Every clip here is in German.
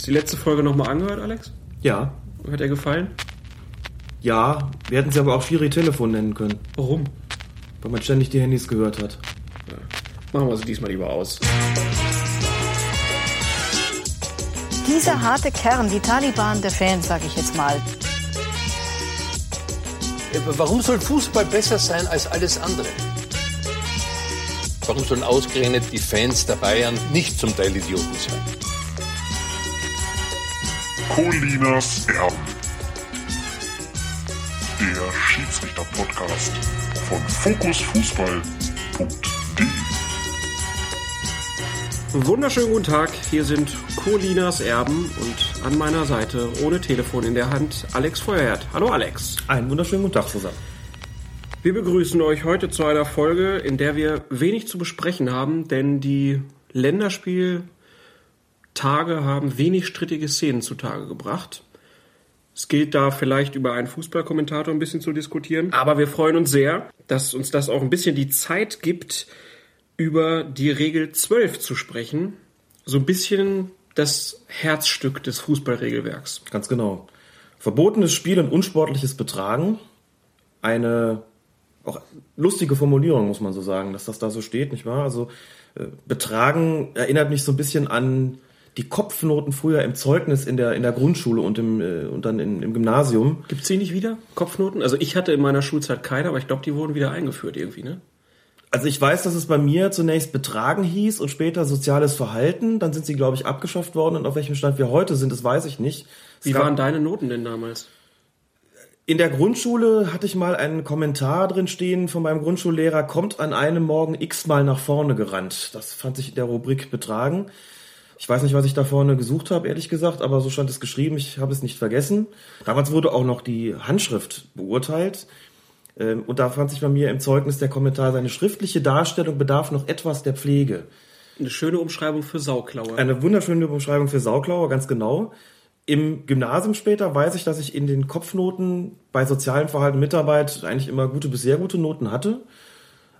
Hast du die letzte Folge nochmal angehört, Alex? Ja. Hat er gefallen? Ja, wir hätten sie aber auch Schiri Telefon nennen können. Warum? Weil man ständig die Handys gehört hat. Ja. Machen wir sie diesmal lieber aus. Dieser harte Kern, die Taliban der Fans, sage ich jetzt mal. Warum soll Fußball besser sein als alles andere? Warum sollen ausgerechnet die Fans der Bayern nicht zum Teil Idioten sein? Colinas Erben. Der Schiedsrichter-Podcast von fokusfußball.de. Wunderschönen guten Tag, hier sind Colinas Erben und an meiner Seite, ohne Telefon in der Hand, Alex Feuerherd. Hallo Alex. Einen wunderschönen guten Tag zusammen. Wir begrüßen euch heute zu einer Folge, in der wir wenig zu besprechen haben, denn die Länderspieltage haben wenig strittige Szenen zutage gebracht. Es gilt da vielleicht über einen Fußballkommentator ein bisschen zu diskutieren, aber wir freuen uns sehr, dass uns das auch ein bisschen die Zeit gibt, über die Regel 12 zu sprechen. So ein bisschen das Herzstück des Fußballregelwerks. Ganz genau. Verbotenes Spiel und unsportliches Betragen. Eine auch lustige Formulierung, muss man so sagen, dass das da so steht, nicht wahr? Also äh, Betragen erinnert mich so ein bisschen an die Kopfnoten früher im Zeugnis in der, in der Grundschule und, im, äh, und dann in, im Gymnasium. Gibt's die nicht wieder, Kopfnoten? Also ich hatte in meiner Schulzeit keine, aber ich glaube, die wurden wieder eingeführt irgendwie, ne? Also ich weiß, dass es bei mir zunächst Betragen hieß und später soziales Verhalten. Dann sind sie, glaube ich, abgeschafft worden. Und auf welchem Stand wir heute sind, das weiß ich nicht. Es Wie waren deine Noten denn damals? In der Grundschule hatte ich mal einen Kommentar drin stehen von meinem Grundschullehrer, kommt an einem Morgen x-mal nach vorne gerannt. Das fand sich in der Rubrik Betragen. Ich weiß nicht, was ich da vorne gesucht habe, ehrlich gesagt, aber so stand es geschrieben, ich habe es nicht vergessen. Damals wurde auch noch die Handschrift beurteilt. Ähm, Und da fand sich bei mir im Zeugnis der Kommentar, seine schriftliche Darstellung bedarf noch etwas der Pflege. Eine schöne Umschreibung für Sauklaue. Eine wunderschöne Beschreibung für Sauklaue, ganz genau. Im Gymnasium später weiß ich, dass ich in den Kopfnoten bei sozialem Verhalten und Mitarbeit eigentlich immer gute bis sehr gute Noten hatte,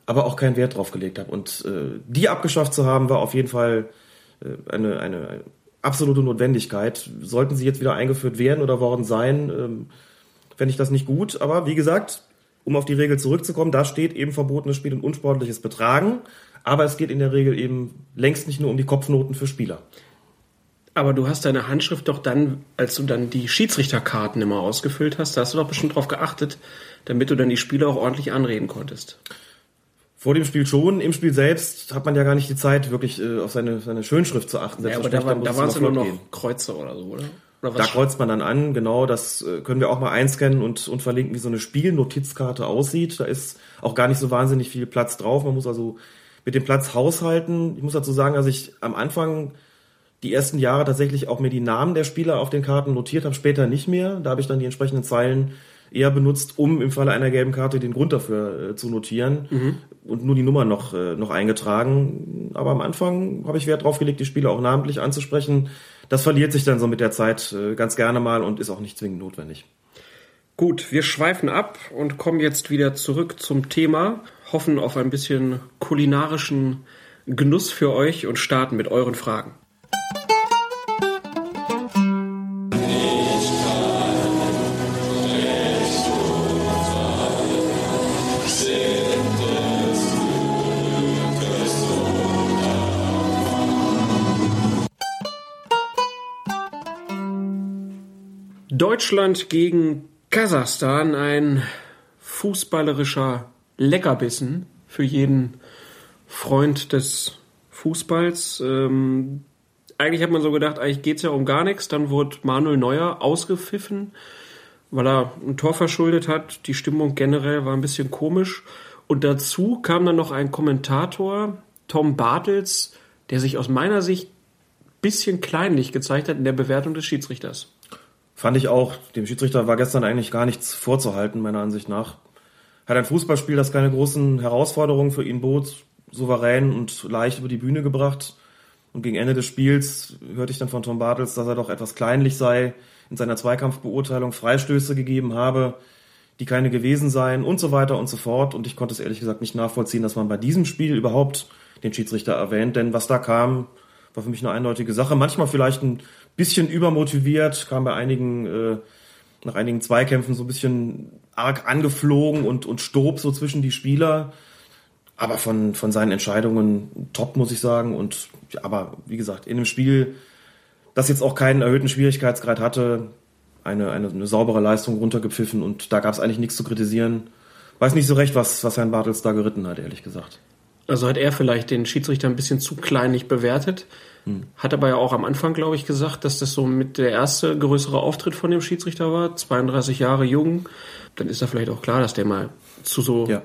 aber auch keinen Wert drauf gelegt habe. Und äh, die abgeschafft zu haben, war auf jeden Fall eine, eine absolute Notwendigkeit. Sollten sie jetzt wieder eingeführt werden oder worden sein, ähm, fände ich das nicht gut. Aber wie gesagt, um auf die Regel zurückzukommen, da steht eben verbotenes Spiel und unsportliches Betragen. Aber es geht in der Regel eben längst nicht nur um die Kopfnoten für Spieler. Aber du hast deine Handschrift doch dann, als du dann die Schiedsrichterkarten immer ausgefüllt hast, da hast du doch bestimmt drauf geachtet, damit du dann die Spieler auch ordentlich anreden konntest. Vor dem Spiel schon, im Spiel selbst hat man ja gar nicht die Zeit, wirklich äh, auf seine, seine Schönschrift zu achten. Ja, aber da, war, da waren es nur noch gehen. Kreuze oder so, oder? oder Da kreuzt man dann an, genau, das äh, können wir auch mal einscannen und, und verlinken, wie so eine Spielnotizkarte aussieht. Da ist auch gar nicht so wahnsinnig viel Platz drauf. Man muss also mit dem Platz haushalten. Ich muss dazu sagen, dass ich am Anfang die ersten Jahre tatsächlich auch mir die Namen der Spieler auf den Karten notiert habe, später nicht mehr. Da habe ich dann die entsprechenden Zeilen eher benutzt, um im Falle einer gelben Karte den Grund dafür äh, zu notieren und nur die Nummer noch, äh, noch eingetragen. Aber am Anfang habe ich Wert drauf gelegt, die Spieler auch namentlich anzusprechen. Das verliert sich dann so mit der Zeit äh, ganz gerne mal und ist auch nicht zwingend notwendig. Gut, wir schweifen ab und kommen jetzt wieder zurück zum Thema, hoffen auf ein bisschen kulinarischen Genuss für euch und starten mit euren Fragen. Deutschland gegen Kasachstan, ein fußballerischer Leckerbissen für jeden Freund des Fußballs. Ähm, eigentlich hat man so gedacht, eigentlich geht's ja um gar nichts. Dann wurde Manuel Neuer ausgepfiffen, weil er ein Tor verschuldet hat. Die Stimmung generell war ein bisschen komisch. Und dazu kam dann noch ein Kommentator, Tom Bartels, der sich aus meiner Sicht bisschen kleinlich gezeigt hat in der Bewertung des Schiedsrichters. Fand ich auch. Dem Schiedsrichter war gestern eigentlich gar nichts vorzuhalten, meiner Ansicht nach. Hat ein Fußballspiel, das keine großen Herausforderungen für ihn bot, souverän und leicht über die Bühne gebracht. Und gegen Ende des Spiels hörte ich dann von Tom Bartels, dass er doch etwas kleinlich sei, in seiner Zweikampfbeurteilung Freistöße gegeben habe, die keine gewesen seien und so weiter und so fort. Und ich konnte es ehrlich gesagt nicht nachvollziehen, dass man bei diesem Spiel überhaupt den Schiedsrichter erwähnt, denn was da kam, war für mich eine eindeutige Sache. Manchmal vielleicht ein bisschen übermotiviert, kam bei einigen, äh, nach einigen Zweikämpfen so ein bisschen arg angeflogen und, und stob so zwischen die Spieler. Aber von, von seinen Entscheidungen top, muss ich sagen. Und aber wie gesagt, in einem Spiel, das jetzt auch keinen erhöhten Schwierigkeitsgrad hatte, eine, eine, eine saubere Leistung runtergepfiffen und da gab es eigentlich nichts zu kritisieren. Weiß nicht so recht, was, was Herrn Bartels da geritten hat, ehrlich gesagt. Also hat er vielleicht den Schiedsrichter ein bisschen zu kleinlich bewertet. Hm. Hat aber ja auch am Anfang, glaube ich, gesagt, dass das so mit der erste größere Auftritt von dem Schiedsrichter war. 32 Jahre jung. Dann ist da vielleicht auch klar, dass der mal zu so ja.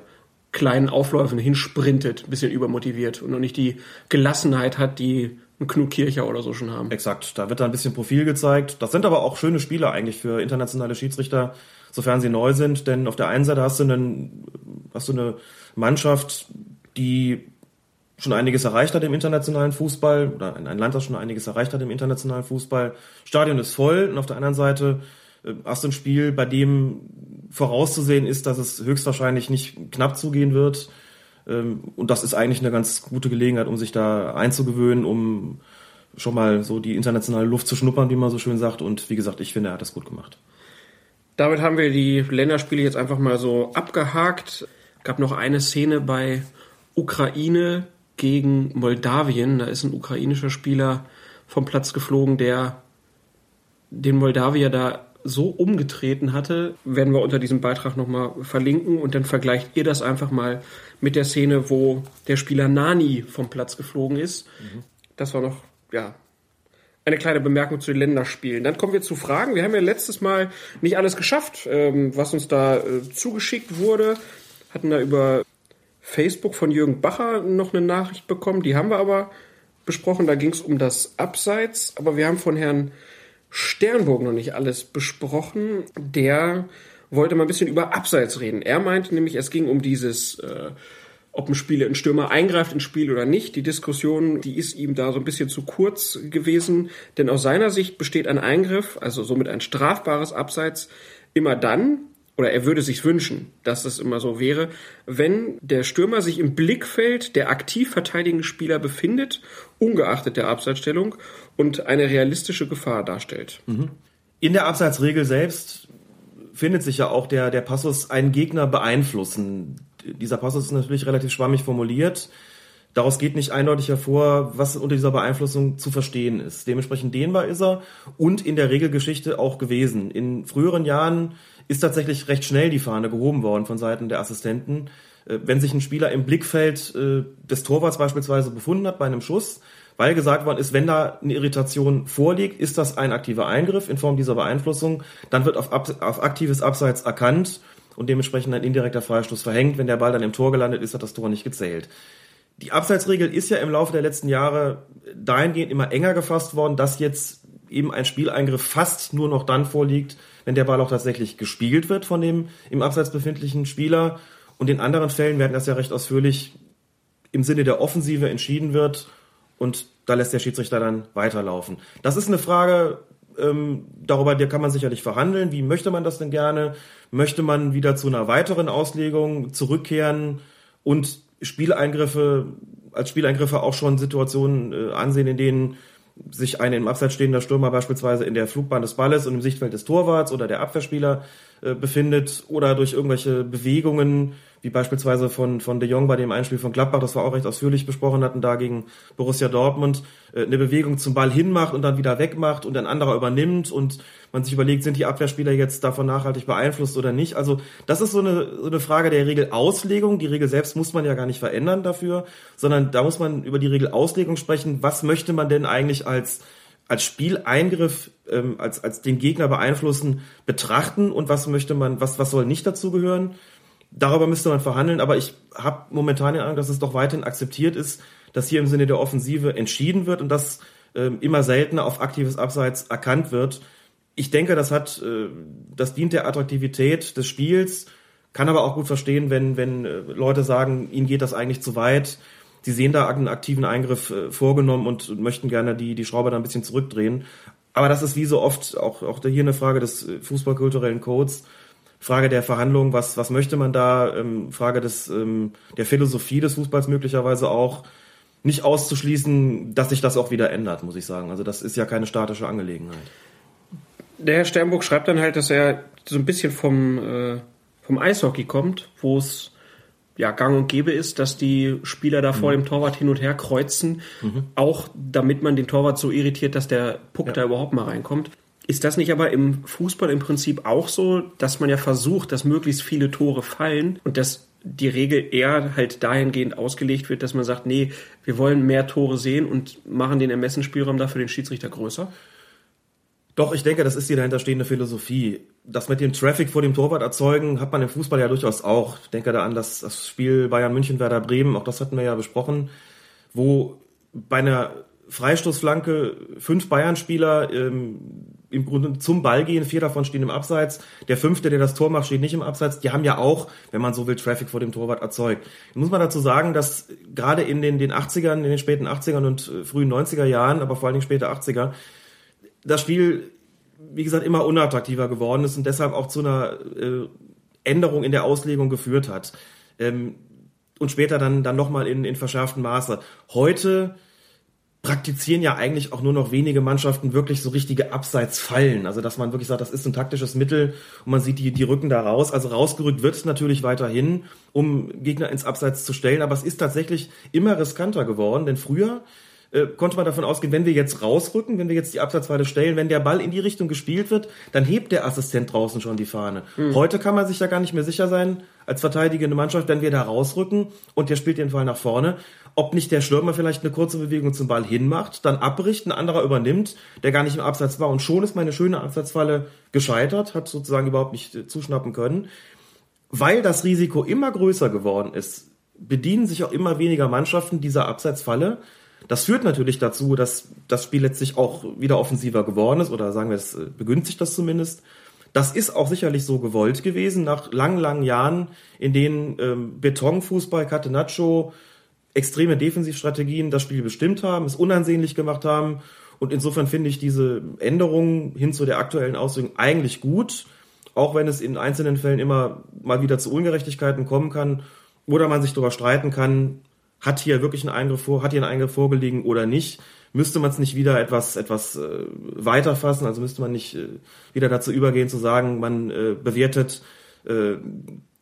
kleinen Aufläufen hinsprintet, ein bisschen übermotiviert und noch nicht die Gelassenheit hat, die ein Knut Kircher oder so schon haben. Exakt, da wird da ein bisschen Profil gezeigt. Das sind aber auch schöne Spiele eigentlich für internationale Schiedsrichter, sofern sie neu sind, denn auf der einen Seite hast du, einen, hast du eine Mannschaft, die schon einiges erreicht hat im internationalen Fußball oder ein Land, das schon einiges erreicht hat im internationalen Fußball. Stadion ist voll und auf der anderen Seite äh, hast du ein Spiel, bei dem vorauszusehen ist, dass es höchstwahrscheinlich nicht knapp zugehen wird. Ähm, und das ist eigentlich eine ganz gute Gelegenheit, um sich da einzugewöhnen, um schon mal so die internationale Luft zu schnuppern, wie man so schön sagt. Und wie gesagt, ich finde, er hat das gut gemacht. Damit haben wir die Länderspiele jetzt einfach mal so abgehakt. Gab noch eine Szene bei Ukraine gegen Moldawien. Da ist ein ukrainischer Spieler vom Platz geflogen, der den Moldawier da so umgetreten hatte, werden wir unter diesem Beitrag nochmal verlinken und dann vergleicht ihr das einfach mal mit der Szene, wo der Spieler Nani vom Platz geflogen ist. Mhm. Das war noch, ja, eine kleine Bemerkung zu den Länderspielen. Dann kommen wir zu Fragen. Wir haben ja letztes Mal nicht alles geschafft, ähm, was uns da äh, zugeschickt wurde. Hatten da über Facebook von Jürgen Bacher noch eine Nachricht bekommen. Die haben wir aber besprochen. Da ging es um das Abseits. Aber wir haben von Herrn Sternburg noch nicht alles besprochen. Der wollte mal ein bisschen über Abseits reden. Er meinte nämlich, es ging um dieses, äh, ob ein Spieler, ein Stürmer eingreift ins Spiel oder nicht. Die Diskussion, die ist ihm da so ein bisschen zu kurz gewesen, denn aus seiner Sicht besteht ein Eingriff, also somit ein strafbares Abseits, immer dann, oder er würde sich wünschen, dass das immer so wäre, wenn der Stürmer sich im Blickfeld der aktiv verteidigenden Spieler befindet, ungeachtet der Abseitsstellung und eine realistische Gefahr darstellt. Mhm. In der Abseitsregel selbst findet sich ja auch der, der Passus einen Gegner beeinflussen. Dieser Passus ist natürlich relativ schwammig formuliert. Daraus geht nicht eindeutig hervor, was unter dieser Beeinflussung zu verstehen ist. Dementsprechend dehnbar ist er und in der Regelgeschichte auch gewesen. In früheren Jahren ist tatsächlich recht schnell die Fahne gehoben worden von Seiten der Assistenten. Äh, wenn sich ein Spieler im Blickfeld äh, des Torwarts beispielsweise befunden hat bei einem Schuss, weil gesagt worden ist, wenn da eine Irritation vorliegt, ist das ein aktiver Eingriff in Form dieser Beeinflussung, dann wird auf, auf aktives Abseits erkannt und dementsprechend ein indirekter Freistoß verhängt. Wenn der Ball dann im Tor gelandet ist, hat das Tor nicht gezählt. Die Abseitsregel ist ja im Laufe der letzten Jahre dahingehend immer enger gefasst worden, dass jetzt eben ein Spieleingriff fast nur noch dann vorliegt, wenn der Ball auch tatsächlich gespielt wird von dem im Abseits befindlichen Spieler. Und in anderen Fällen werden das ja recht ausführlich im Sinne der Offensive entschieden wird und da lässt der Schiedsrichter dann weiterlaufen. Das ist eine Frage, ähm, darüber kann man sicherlich verhandeln. Wie möchte man das denn gerne? Möchte man wieder zu einer weiteren Auslegung zurückkehren und Spieleingriffe als Spieleingriffe auch schon Situationen äh, ansehen, in denen sich ein im Abseits stehender Stürmer beispielsweise in der Flugbahn des Balles und im Sichtfeld des Torwarts oder der Abwehrspieler äh, befindet oder durch irgendwelche Bewegungen wie beispielsweise von, von De Jong bei dem Einspiel von Gladbach, das wir auch recht ausführlich besprochen hatten, da gegen Borussia Dortmund, äh, eine Bewegung zum Ball hinmacht und dann wieder wegmacht und ein anderer übernimmt und man sich überlegt, sind die Abwehrspieler jetzt davon nachhaltig beeinflusst oder nicht. Also das ist so eine, so eine Frage der Regelauslegung. Die Regel selbst muss man ja gar nicht verändern dafür, sondern da muss man über die Regelauslegung sprechen. Was möchte man denn eigentlich als als Spieleingriff, ähm, als, als den Gegner beeinflussen, betrachten und was möchte man, was, was soll nicht dazugehören? Darüber müsste man verhandeln, aber ich habe momentan den Eindruck, dass es doch weiterhin akzeptiert ist, dass hier im Sinne der Offensive entschieden wird und dass ähm, immer seltener auf aktives Abseits erkannt wird. Ich denke, das hat, äh, das dient der Attraktivität des Spiels, kann aber auch gut verstehen, wenn, wenn äh, Leute sagen, ihnen geht das eigentlich zu weit. Sie sehen da einen aktiven Eingriff äh, vorgenommen und möchten gerne die, die Schraube da ein bisschen zurückdrehen. Aber das ist wie so oft auch, auch hier eine Frage des äh, fußballkulturellen Codes Frage der Verhandlungen, was, was möchte man da, ähm, Frage des, ähm, der Philosophie des Fußballs möglicherweise auch. nicht auszuschließen, dass sich das auch wieder ändert, muss ich sagen. Also das ist ja keine statische Angelegenheit. Der Herr Sternburg schreibt dann halt, dass er so ein bisschen vom, äh, vom Eishockey kommt, wo es ja gang und gäbe ist, dass die Spieler da vor dem Torwart hin und her kreuzen, auch damit man den Torwart so irritiert, dass der Puck da überhaupt mal reinkommt. Ist das nicht aber im Fußball im Prinzip auch so, dass man ja versucht, dass möglichst viele Tore fallen und dass die Regel eher halt dahingehend ausgelegt wird, dass man sagt, nee, wir wollen mehr Tore sehen und machen den Ermessensspielraum dafür den Schiedsrichter größer? Doch, ich denke, das ist die dahinterstehende Philosophie. Das mit dem Traffic vor dem Torwart erzeugen, hat man im Fußball ja durchaus auch. Ich denke da an das, das Spiel Bayern München, Werder Bremen, auch das hatten wir ja besprochen, wo bei einer Freistoßflanke fünf Bayern-Spieler ähm, im Grunde zum Ball gehen, vier davon stehen im Abseits, der fünfte, der das Tor macht, steht nicht im Abseits. Die haben ja auch, wenn man so will, Traffic vor dem Torwart erzeugt. Muss man dazu sagen, dass gerade in den, den 80ern, in den späten 80ern und äh, frühen 90er Jahren, aber vor allen Dingen später 80er, das Spiel, wie gesagt, immer unattraktiver geworden ist und deshalb auch zu einer äh, Änderung in der Auslegung geführt hat. Ähm, und später dann, dann nochmal in, in verschärftem Maße. Heute praktizieren ja eigentlich auch nur noch wenige Mannschaften wirklich so richtige Abseitsfallen. Also dass man wirklich sagt, das ist ein taktisches Mittel und man sieht die, die Rücken da raus. Also rausgerückt wird es natürlich weiterhin, um Gegner ins Abseits zu stellen, aber es ist tatsächlich immer riskanter geworden, denn früher äh, konnte man davon ausgehen, wenn wir jetzt rausrücken, wenn wir jetzt die Absatzweite stellen, wenn der Ball in die Richtung gespielt wird, dann hebt der Assistent draußen schon die Fahne. Heute kann man sich ja gar nicht mehr sicher sein, als verteidigende Mannschaft, wenn wir da rausrücken und der spielt den Fall nach vorne, ob nicht der Stürmer vielleicht eine kurze Bewegung zum Ball hinmacht, dann abbricht, ein anderer übernimmt, der gar nicht im Absatz war und schon ist meine schöne Absatzfalle gescheitert, hat sozusagen überhaupt nicht äh, zuschnappen können. Weil das Risiko immer größer geworden ist, bedienen sich auch immer weniger Mannschaften dieser Abseitsfalle. Das führt natürlich dazu, dass das Spiel letztlich auch wieder offensiver geworden ist, oder sagen wir, es äh, begünstigt das zumindest. Das ist auch sicherlich so gewollt gewesen, nach langen, langen Jahren, in denen ähm, Betonfußball, Catenaccio, extreme Defensivstrategien das Spiel bestimmt haben, es unansehnlich gemacht haben. Und insofern finde ich diese Änderungen hin zu der aktuellen Auslegung eigentlich gut, auch wenn es in einzelnen Fällen immer mal wieder zu Ungerechtigkeiten kommen kann oder man sich darüber streiten kann, hat hier wirklich ein Eingriff vor, hat hier ein Eingriff vorgelegen oder nicht. Müsste man es nicht wieder etwas etwas äh, weiterfassen, also müsste man nicht äh, wieder dazu übergehen zu sagen, man äh, bewertet äh,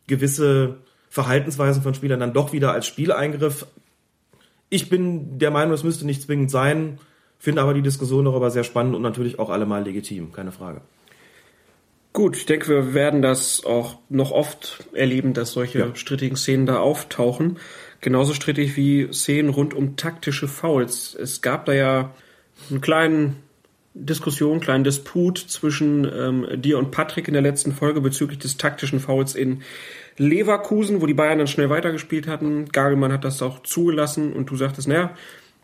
gewisse Verhaltensweisen von Spielern dann doch wieder als Spieleingriff. Ich bin der Meinung, es müsste nicht zwingend sein, finde aber die Diskussion darüber sehr spannend und natürlich auch allemal legitim, keine Frage. Gut, ich denke, wir werden das auch noch oft erleben, dass solche Ja. strittigen Szenen da auftauchen. Genauso strittig wie Szenen rund um taktische Fouls. Es gab da ja einen kleinen Diskussion, einen kleinen Disput zwischen ähm, dir und Patrick in der letzten Folge bezüglich des taktischen Fouls in Leverkusen, wo die Bayern dann schnell weitergespielt hatten. Gagelmann hat das auch zugelassen und du sagtest, naja,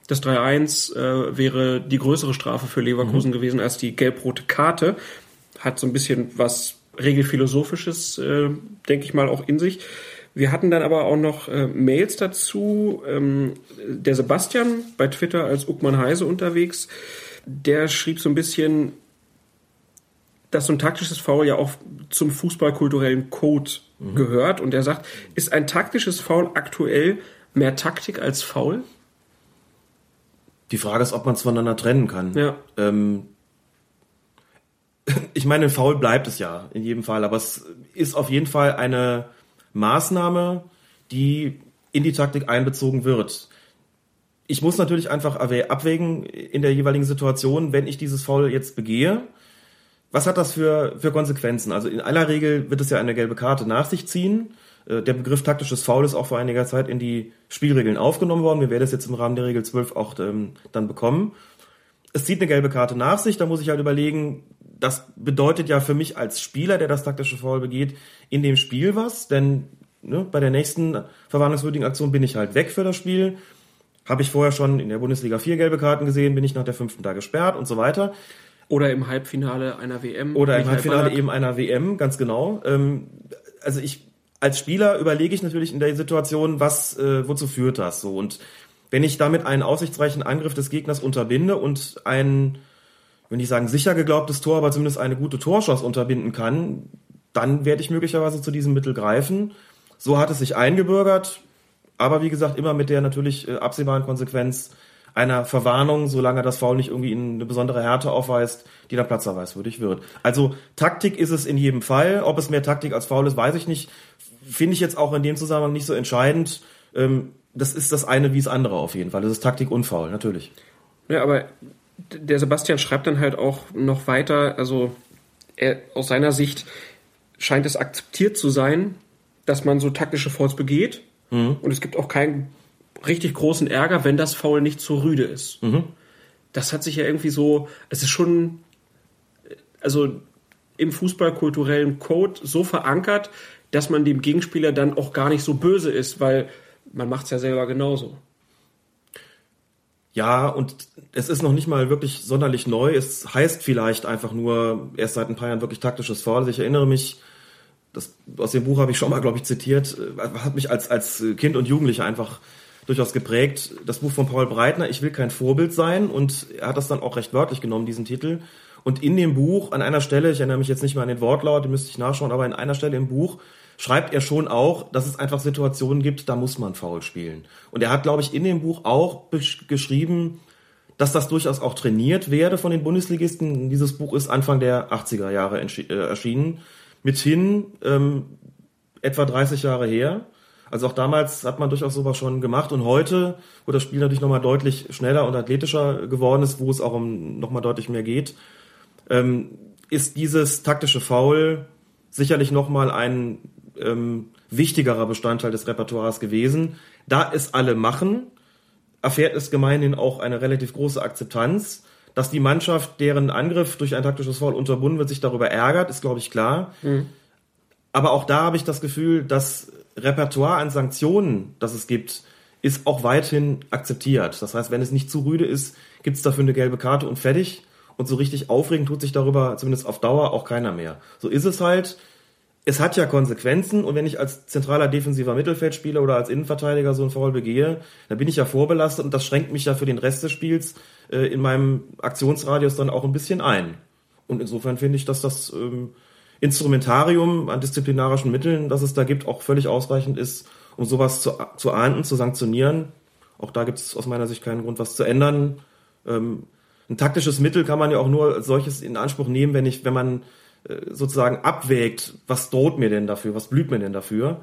das 3-1 äh, wäre die größere Strafe für Leverkusen gewesen als die gelb-rote Karte. Hat so ein bisschen was regelphilosophisches, äh, denke ich mal, auch in sich. Wir hatten dann aber auch noch äh, Mails dazu. Ähm, der Sebastian bei Twitter als Uckmann Heise unterwegs, der schrieb so ein bisschen, dass so ein taktisches Foul ja auch zum fußballkulturellen Code gehört. Und er sagt, ist ein taktisches Foul aktuell mehr Taktik als Foul? Die Frage ist, ob man es voneinander trennen kann. Ja. Ähm, ich meine, faul bleibt es ja in jedem Fall, aber es ist auf jeden Fall eine Maßnahme, die in die Taktik einbezogen wird. Ich muss natürlich einfach abwägen in der jeweiligen Situation, wenn ich dieses Foul jetzt begehe, was hat das für, für Konsequenzen? Also in aller Regel wird es ja eine gelbe Karte nach sich ziehen. Äh, Der Begriff taktisches Foul ist auch vor einiger Zeit in die Spielregeln aufgenommen worden. Wir werden es jetzt im Rahmen der Regel 12 auch ähm, dann bekommen. Es zieht eine gelbe Karte nach sich, da muss ich halt überlegen, das bedeutet ja für mich als Spieler, der das taktische Foul begeht, in dem Spiel was, denn ne, bei der nächsten verwarnungswürdigen Aktion bin ich halt weg für das Spiel. Habe ich vorher schon in der Bundesliga vier gelbe Karten gesehen, bin ich nach der fünften da gesperrt und so weiter. Oder im Halbfinale einer WM. Oder im Halbfinale eben einer WM, ganz genau. Ähm, also ich als Spieler überlege ich natürlich in der Situation, was äh, wozu führt das so und wenn ich damit einen aussichtsreichen Angriff des Gegners unterbinde und ein, wenn ich sagen sicher geglaubtes Tor, aber zumindest eine gute Torschance unterbinden kann, dann werde ich möglicherweise zu diesem Mittel greifen. So hat es sich eingebürgert. aber wie gesagt, immer mit der natürlich äh, absehbaren Konsequenz einer Verwarnung, solange das Foul nicht irgendwie eine besondere Härte aufweist, die dann platzerweiswürdig wird. Also Taktik ist es in jedem Fall. Ob es mehr Taktik als Foul ist, weiß ich nicht. Finde ich jetzt auch in dem Zusammenhang nicht so entscheidend. Ähm, das ist das eine wie das andere auf jeden Fall. Das ist Taktik und Foul, natürlich. Ja, aber der Sebastian schreibt dann halt auch noch weiter, also er, aus seiner Sicht scheint es akzeptiert zu sein, dass man so taktische Fouls begeht. Mhm. Und es gibt auch keinen richtig großen Ärger, wenn das Foul nicht zu rüde ist. Mhm. Das hat sich ja irgendwie so, es ist schon, also im fußballkulturellen Code so verankert, dass man dem Gegenspieler dann auch gar nicht so böse ist, weil man macht es ja selber genauso. Ja, und es ist noch nicht mal wirklich sonderlich neu. Es heißt vielleicht einfach nur erst seit ein paar Jahren wirklich taktisches Foul. Ich erinnere mich, das, aus dem Buch habe ich schon mal, glaube ich, zitiert, äh, hat mich als, als Kind und Jugendlicher einfach durchaus geprägt. Das Buch von Paul Breitner, Ich will kein Vorbild sein. Und er hat das dann auch recht wörtlich genommen, diesen Titel. Und in dem Buch, an einer Stelle, ich erinnere mich jetzt nicht mehr an den Wortlaut, den müsste ich nachschauen, aber in einer Stelle im Buch schreibt er schon auch, dass es einfach Situationen gibt, da muss man faul spielen. Und er hat, glaube ich, in dem Buch auch geschrieben, dass das durchaus auch trainiert werde von den Bundesligisten. Dieses Buch ist Anfang der 80er Jahre äh, erschienen. Mithin ähm, etwa 30 Jahre her. Also auch damals hat man durchaus sowas schon gemacht und heute, wo das Spiel natürlich nochmal deutlich schneller und athletischer geworden ist, wo es auch um nochmal deutlich mehr geht, ähm, ist dieses taktische Foul sicherlich nochmal ein ähm, wichtigerer Bestandteil des Repertoires gewesen. Da es alle machen, erfährt es gemeinhin auch eine relativ große Akzeptanz. Dass die Mannschaft, deren Angriff durch ein taktisches Foul unterbunden wird, sich darüber ärgert, ist, glaube ich, klar. Mhm. Aber auch da habe ich das Gefühl, dass Repertoire an Sanktionen, das es gibt, ist auch weithin akzeptiert. Das heißt, wenn es nicht zu rüde ist, gibt es dafür eine gelbe Karte und fertig. Und so richtig aufregend tut sich darüber zumindest auf Dauer auch keiner mehr. So ist es halt. Es hat ja Konsequenzen und wenn ich als zentraler defensiver Mittelfeldspieler oder als Innenverteidiger so ein Foul begehe, dann bin ich ja vorbelastet und das schränkt mich ja für den Rest des Spiels äh, in meinem Aktionsradius dann auch ein bisschen ein. Und insofern finde ich, dass das ähm, Instrumentarium an disziplinarischen Mitteln, das es da gibt, auch völlig ausreichend ist, um sowas zu, zu ahnden, zu sanktionieren. Auch da gibt es aus meiner Sicht keinen Grund, was zu ändern. Ähm, ein taktisches Mittel kann man ja auch nur als solches in Anspruch nehmen, wenn ich, wenn man äh, sozusagen abwägt, was droht mir denn dafür, was blüht mir denn dafür.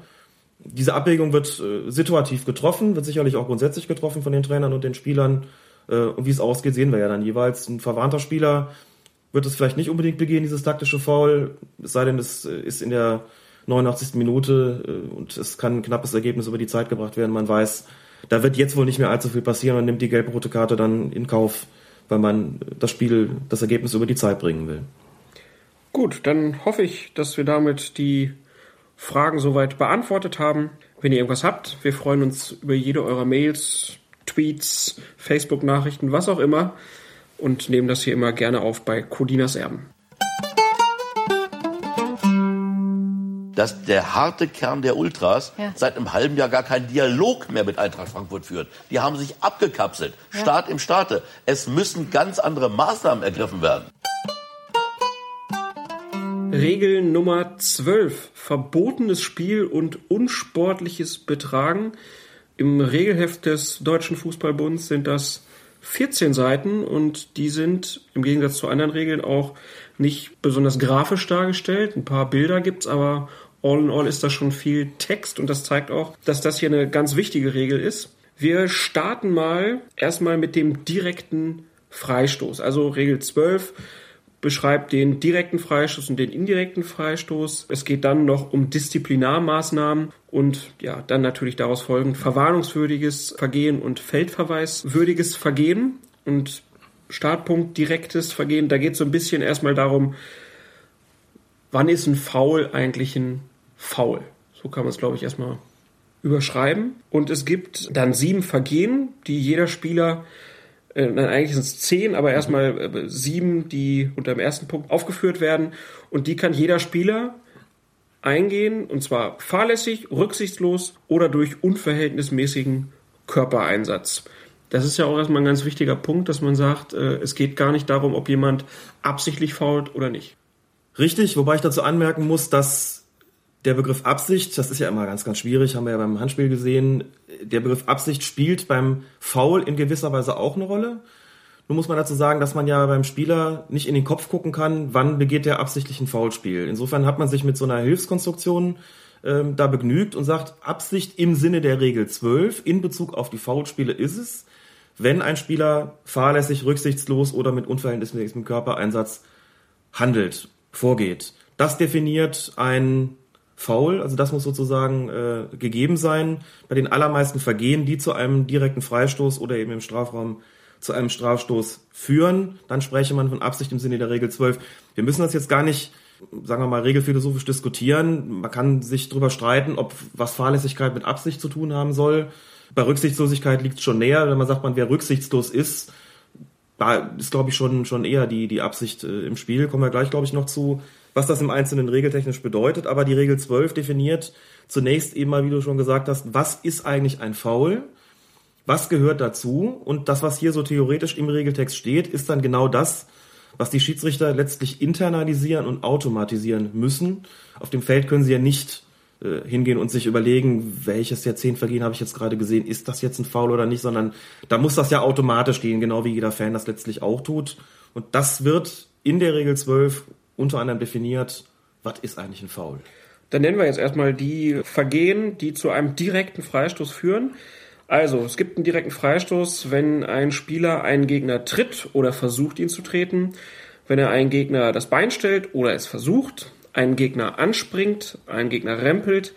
Diese Abwägung wird äh, situativ getroffen, wird sicherlich auch grundsätzlich getroffen von den Trainern und den Spielern. Äh, und wie es ausgeht, sehen wir ja dann jeweils. Ein verwarnter Spieler wird es vielleicht nicht unbedingt begehen, dieses taktische Foul, es sei denn, es äh, ist in der 89. Minute äh, und es kann ein knappes Ergebnis über die Zeit gebracht werden. Man weiß, da wird jetzt wohl nicht mehr allzu viel passieren und nimmt die gelb-rote Karte dann in Kauf, weil man das Spiel, das Ergebnis über die Zeit bringen will. Gut, dann hoffe ich, dass wir damit die Fragen soweit beantwortet haben. Wenn ihr irgendwas habt, wir freuen uns über jede eurer Mails, Tweets, Facebook-Nachrichten, was auch immer und nehmen das hier immer gerne auf bei Codinas Erben. dass der harte Kern der Ultras ja. seit einem halben Jahr gar keinen Dialog mehr mit Eintracht Frankfurt führt. Die haben sich abgekapselt. Ja. Staat im Staate. Es müssen ganz andere Maßnahmen ergriffen werden. Regel Nummer 12. Verbotenes Spiel und unsportliches Betragen. Im Regelheft des Deutschen Fußballbunds sind das 14 Seiten und die sind im Gegensatz zu anderen Regeln auch nicht besonders grafisch dargestellt. Ein paar Bilder gibt's, aber all in all ist da schon viel Text und das zeigt auch, dass das hier eine ganz wichtige Regel ist. Wir starten mal erstmal mit dem direkten Freistoß. Also Regel 12 beschreibt den direkten Freistoß und den indirekten Freistoß. Es geht dann noch um Disziplinarmaßnahmen und ja, dann natürlich daraus folgend verwarnungswürdiges Vergehen und feldverweiswürdiges Vergehen und Startpunkt direktes Vergehen. Da geht es so ein bisschen erstmal darum, wann ist ein Foul eigentlich ein Foul? So kann man es, glaube ich, erstmal überschreiben. Und es gibt dann sieben Vergehen, die jeder Spieler äh, nein, eigentlich sind es zehn, aber erstmal äh, sieben, die unter dem ersten Punkt aufgeführt werden. Und die kann jeder Spieler eingehen, und zwar fahrlässig, rücksichtslos oder durch unverhältnismäßigen Körpereinsatz. Das ist ja auch erstmal ein ganz wichtiger Punkt, dass man sagt, äh, es geht gar nicht darum, ob jemand absichtlich fault oder nicht. Richtig, wobei ich dazu anmerken muss, dass Der Begriff Absicht, das ist ja immer ganz, ganz schwierig, haben wir ja beim Handspiel gesehen. Der Begriff Absicht spielt beim Foul in gewisser Weise auch eine Rolle. Nun muss man dazu sagen, dass man ja beim Spieler nicht in den Kopf gucken kann, wann begeht der absichtlich ein Foulspiel. Insofern hat man sich mit so einer Hilfskonstruktion ähm, da begnügt und sagt, Absicht im Sinne der Regel 12 in Bezug auf die Foulspiele ist es, wenn ein Spieler fahrlässig, rücksichtslos oder mit unverhältnismäßigem Körpereinsatz handelt, vorgeht. Das definiert ein Foul, also das muss sozusagen äh, gegeben sein bei den allermeisten Vergehen, die zu einem direkten Freistoß oder eben im Strafraum zu einem Strafstoß führen, dann spreche man von Absicht im Sinne der Regel 12. Wir müssen das jetzt gar nicht, sagen wir mal, regelphilosophisch diskutieren. Man kann sich darüber streiten, ob was Fahrlässigkeit mit Absicht zu tun haben soll. Bei Rücksichtslosigkeit liegt es schon näher, wenn man sagt, man wer rücksichtslos ist, da ist, glaube ich, schon, schon eher die, die Absicht äh, im Spiel. Kommen wir gleich, glaube ich, noch zu, was das im Einzelnen regeltechnisch bedeutet. Aber die Regel 12 definiert zunächst eben mal, wie du schon gesagt hast, was ist eigentlich ein Foul? was gehört dazu? Und das, was hier so theoretisch im Regeltext steht, ist dann genau das, was die Schiedsrichter letztlich internalisieren und automatisieren müssen. Auf dem Feld können sie ja nicht äh, hingehen und sich überlegen, welches der zehn Vergehen habe ich jetzt gerade gesehen, ist das jetzt ein Foul oder nicht, sondern da muss das ja automatisch gehen, genau wie jeder Fan das letztlich auch tut. Und das wird in der Regel 12 unter anderem definiert, was ist eigentlich ein Foul? Dann nennen wir jetzt erstmal die Vergehen, die zu einem direkten Freistoß führen. Also, es gibt einen direkten Freistoß, wenn ein Spieler einen Gegner tritt oder versucht, ihn zu treten, wenn er einen Gegner das Bein stellt oder es versucht, einen Gegner anspringt, einen Gegner rempelt,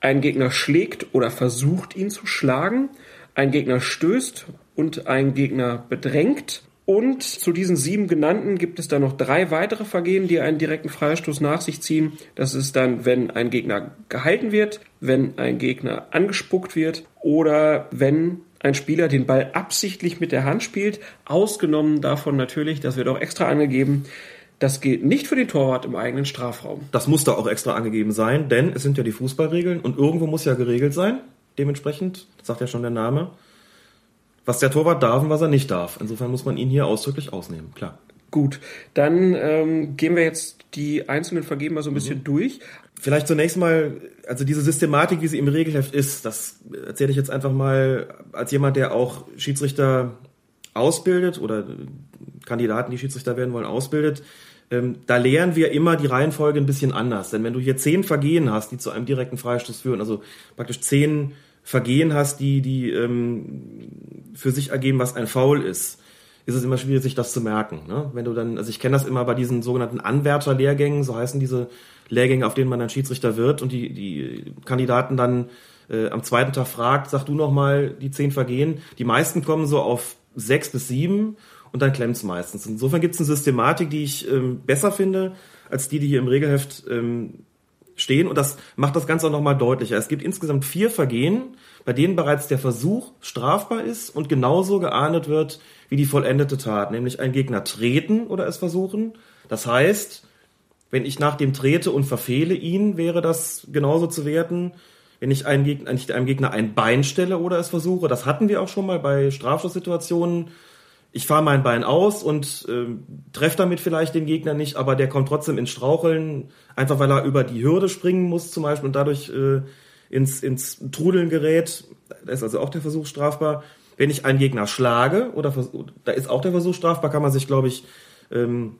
einen Gegner schlägt oder versucht, ihn zu schlagen, einen Gegner stößt und einen Gegner bedrängt und zu diesen sieben genannten gibt es dann noch drei weitere Vergehen, die einen direkten Freistoß nach sich ziehen. Das ist dann, wenn ein Gegner gehalten wird, wenn ein Gegner angespuckt wird oder wenn ein Spieler den Ball absichtlich mit der Hand spielt. Ausgenommen davon natürlich, das wird auch extra angegeben, das gilt nicht für den Torwart im eigenen Strafraum. Das muss da auch extra angegeben sein, denn es sind ja die Fußballregeln und irgendwo muss ja geregelt sein. Dementsprechend, das sagt ja schon der Name, was der Torwart darf und was er nicht darf. Insofern muss man ihn hier ausdrücklich ausnehmen, klar. Gut, dann ähm, gehen wir jetzt die einzelnen Vergeben mal so ein bisschen mhm. durch. Vielleicht zunächst mal, also diese Systematik, wie sie im Regelheft ist, das erzähle ich jetzt einfach mal als jemand, der auch Schiedsrichter ausbildet oder Kandidaten, die Schiedsrichter werden wollen, ausbildet. Ähm, da lehren wir immer die Reihenfolge ein bisschen anders. Denn wenn du hier zehn Vergehen hast, die zu einem direkten Freistoß führen, also praktisch zehn Vergehen hast, die, die ähm, für sich ergeben, was ein Foul ist, ist es immer schwierig, sich das zu merken. Ne? Wenn du dann, also ich kenne das immer bei diesen sogenannten Anwärterlehrgängen, so heißen diese Lehrgänge, auf denen man dann Schiedsrichter wird und die, die Kandidaten dann äh, am zweiten Tag fragt, sag du noch mal die zehn Vergehen. Die meisten kommen so auf sechs bis sieben und dann klemmt's meistens. Insofern gibt es eine Systematik, die ich ähm, besser finde, als die, die hier im Regelheft ähm, stehen und das macht das Ganze auch nochmal deutlicher. Es gibt insgesamt vier Vergehen, bei denen bereits der Versuch strafbar ist und genauso geahndet wird wie die vollendete Tat, nämlich einen Gegner treten oder es versuchen. Das heißt, wenn ich nach dem trete und verfehle ihn, wäre das genauso zu werten. Wenn ich einem Gegner, einem Gegner ein Bein stelle oder es versuche, das hatten wir auch schon mal bei Strafschusssituationen, ich fahre mein Bein aus und äh, treffe damit vielleicht den Gegner nicht, aber der kommt trotzdem ins Straucheln, einfach weil er über die Hürde springen muss zum Beispiel und dadurch äh, ins, ins Trudeln gerät. Da ist also auch der Versuch strafbar. Wenn ich einen Gegner schlage, oder da ist auch der Versuch strafbar, kann man sich, glaube ich, ähm,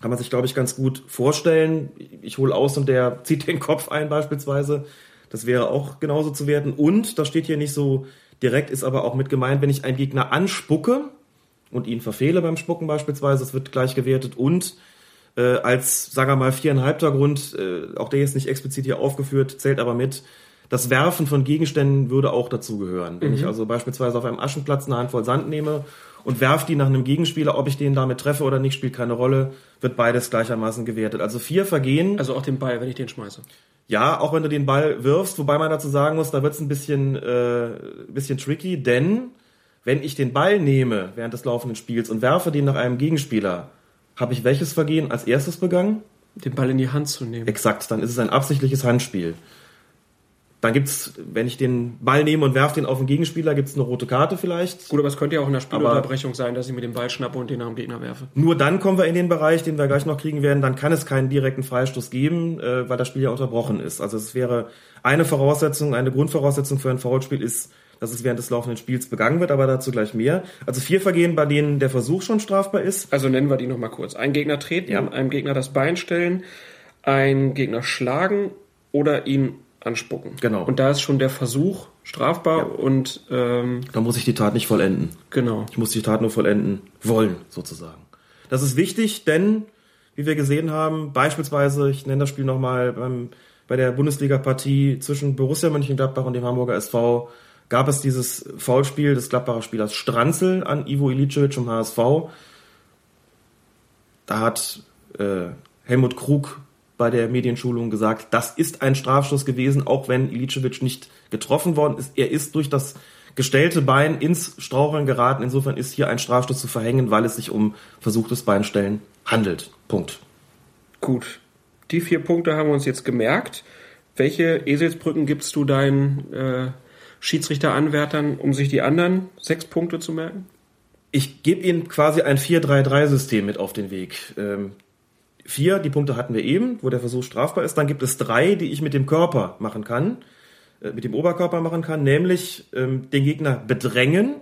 kann man sich, glaube ich, ganz gut vorstellen. Ich hole aus und der zieht den Kopf ein beispielsweise. Das wäre auch genauso zu werten. Und, das steht hier nicht so direkt, ist aber auch mit gemeint, wenn ich einen Gegner anspucke, und ihn verfehle beim Spucken beispielsweise, das wird gleich gewertet und äh, als, sagen wir mal, viereinhalbter Grund, äh, auch der ist nicht explizit hier aufgeführt, zählt aber mit, das Werfen von Gegenständen würde auch dazugehören. Wenn mhm. ich also beispielsweise auf einem Aschenplatz eine Handvoll Sand nehme und werfe die nach einem Gegenspieler, ob ich den damit treffe oder nicht, spielt keine Rolle, wird beides gleichermaßen gewertet. Also vier Vergehen. Also auch den Ball, wenn ich den schmeiße. Ja, auch wenn du den Ball wirfst, wobei man dazu sagen muss, da wird es ein bisschen, äh, bisschen tricky, denn wenn ich den Ball nehme während des laufenden Spiels und werfe den nach einem Gegenspieler, habe ich welches Vergehen als erstes begangen? Den Ball in die Hand zu nehmen. Exakt, dann ist es ein absichtliches Handspiel. Dann gibt's, wenn ich den Ball nehme und werfe den auf den Gegenspieler, gibt's eine rote Karte vielleicht. Gut, aber es könnte ja auch in der Spielunterbrechung sein, dass ich mit dem Ball schnappe und den nach dem Gegner werfe. Nur dann kommen wir in den Bereich, den wir gleich noch kriegen werden. Dann kann es keinen direkten Freistoß geben, äh, weil das Spiel ja unterbrochen ist. Also es wäre eine Voraussetzung, eine Grundvoraussetzung für ein Foulspiel ist, dass es während des laufenden Spiels begangen wird, aber dazu gleich mehr. Also vier Vergehen, bei denen der Versuch schon strafbar ist. Also nennen wir die nochmal kurz. Ein Gegner treten, Ja. einem Gegner das Bein stellen, einen Gegner schlagen oder ihn anspucken. Genau. Und da ist schon der Versuch strafbar und ähm, Da muss ich die Tat nicht vollenden. genau. Ich muss die Tat nur vollenden wollen, sozusagen. Das ist wichtig, denn, wie wir gesehen haben, beispielsweise, ich nenne das Spiel nochmal, beim, bei der Bundesliga-Partie zwischen Borussia Mönchengladbach und dem Hamburger SV gab es dieses Foulspiel des Gladbacher Spielers Stranzel an Ivo Ilicevic vom HSV. Da hat äh, Helmut Krug bei der Medienschulung gesagt, das ist ein Strafstoß gewesen, auch wenn Ilicevic nicht getroffen worden ist. Er ist durch das gestellte Bein ins Straucheln geraten. Insofern ist hier ein Strafstoß zu verhängen, weil es sich um versuchtes Beinstellen handelt. Punkt. Gut. Die vier Punkte haben wir uns jetzt gemerkt. Welche Eselsbrücken gibst du deinen äh, Schiedsrichteranwärtern, um sich die anderen sechs Punkte zu merken? Ich gebe Ihnen quasi ein 4-3-3-System mit auf den Weg. Ähm, vier, die Punkte hatten wir eben, wo der Versuch strafbar ist. Dann gibt es drei, die ich mit dem Körper machen kann, äh, mit dem Oberkörper machen kann, nämlich ähm, den Gegner bedrängen.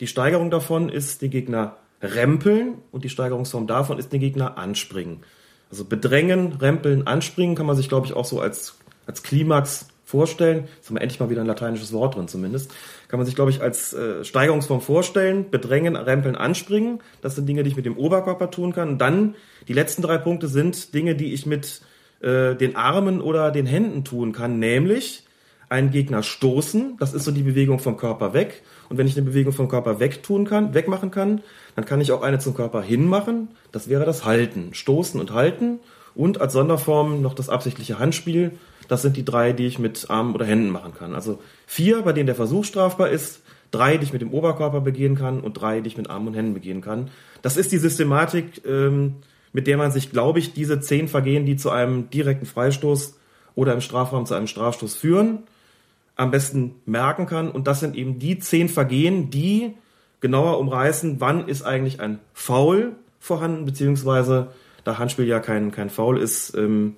Die Steigerung davon ist den Gegner rempeln und die Steigerungsform davon ist den Gegner anspringen. Also bedrängen, rempeln, anspringen kann man sich, glaube ich, auch so als, als Klimax vorstellen. Jetzt haben wir endlich mal wieder ein lateinisches Wort drin zumindest. Kann man sich, glaube ich, als äh, Steigerungsform vorstellen. Bedrängen, rempeln, anspringen. Das sind Dinge, die ich mit dem Oberkörper tun kann. Und dann die letzten drei Punkte sind Dinge, die ich mit äh, den Armen oder den Händen tun kann. Nämlich einen Gegner stoßen. Das ist so die Bewegung vom Körper weg. Und wenn ich eine Bewegung vom Körper weg tun kann, wegmachen kann, dann kann ich auch eine zum Körper hinmachen. Das wäre das Halten. Stoßen und halten. Und als Sonderform noch das absichtliche Handspiel. Das sind die drei, die ich mit Armen oder Händen machen kann. Also vier, bei denen der Versuch strafbar ist, drei, die ich mit dem Oberkörper begehen kann und drei, die ich mit Armen und Händen begehen kann. Das ist die Systematik, ähm, mit der man sich, glaube ich, diese zehn Vergehen, die zu einem direkten Freistoß oder im Strafraum zu einem Strafstoß führen, am besten merken kann. Und das sind eben die zehn Vergehen, die genauer umreißen, wann ist eigentlich ein Foul vorhanden, beziehungsweise da Handspiel ja kein, kein Foul ist, ähm,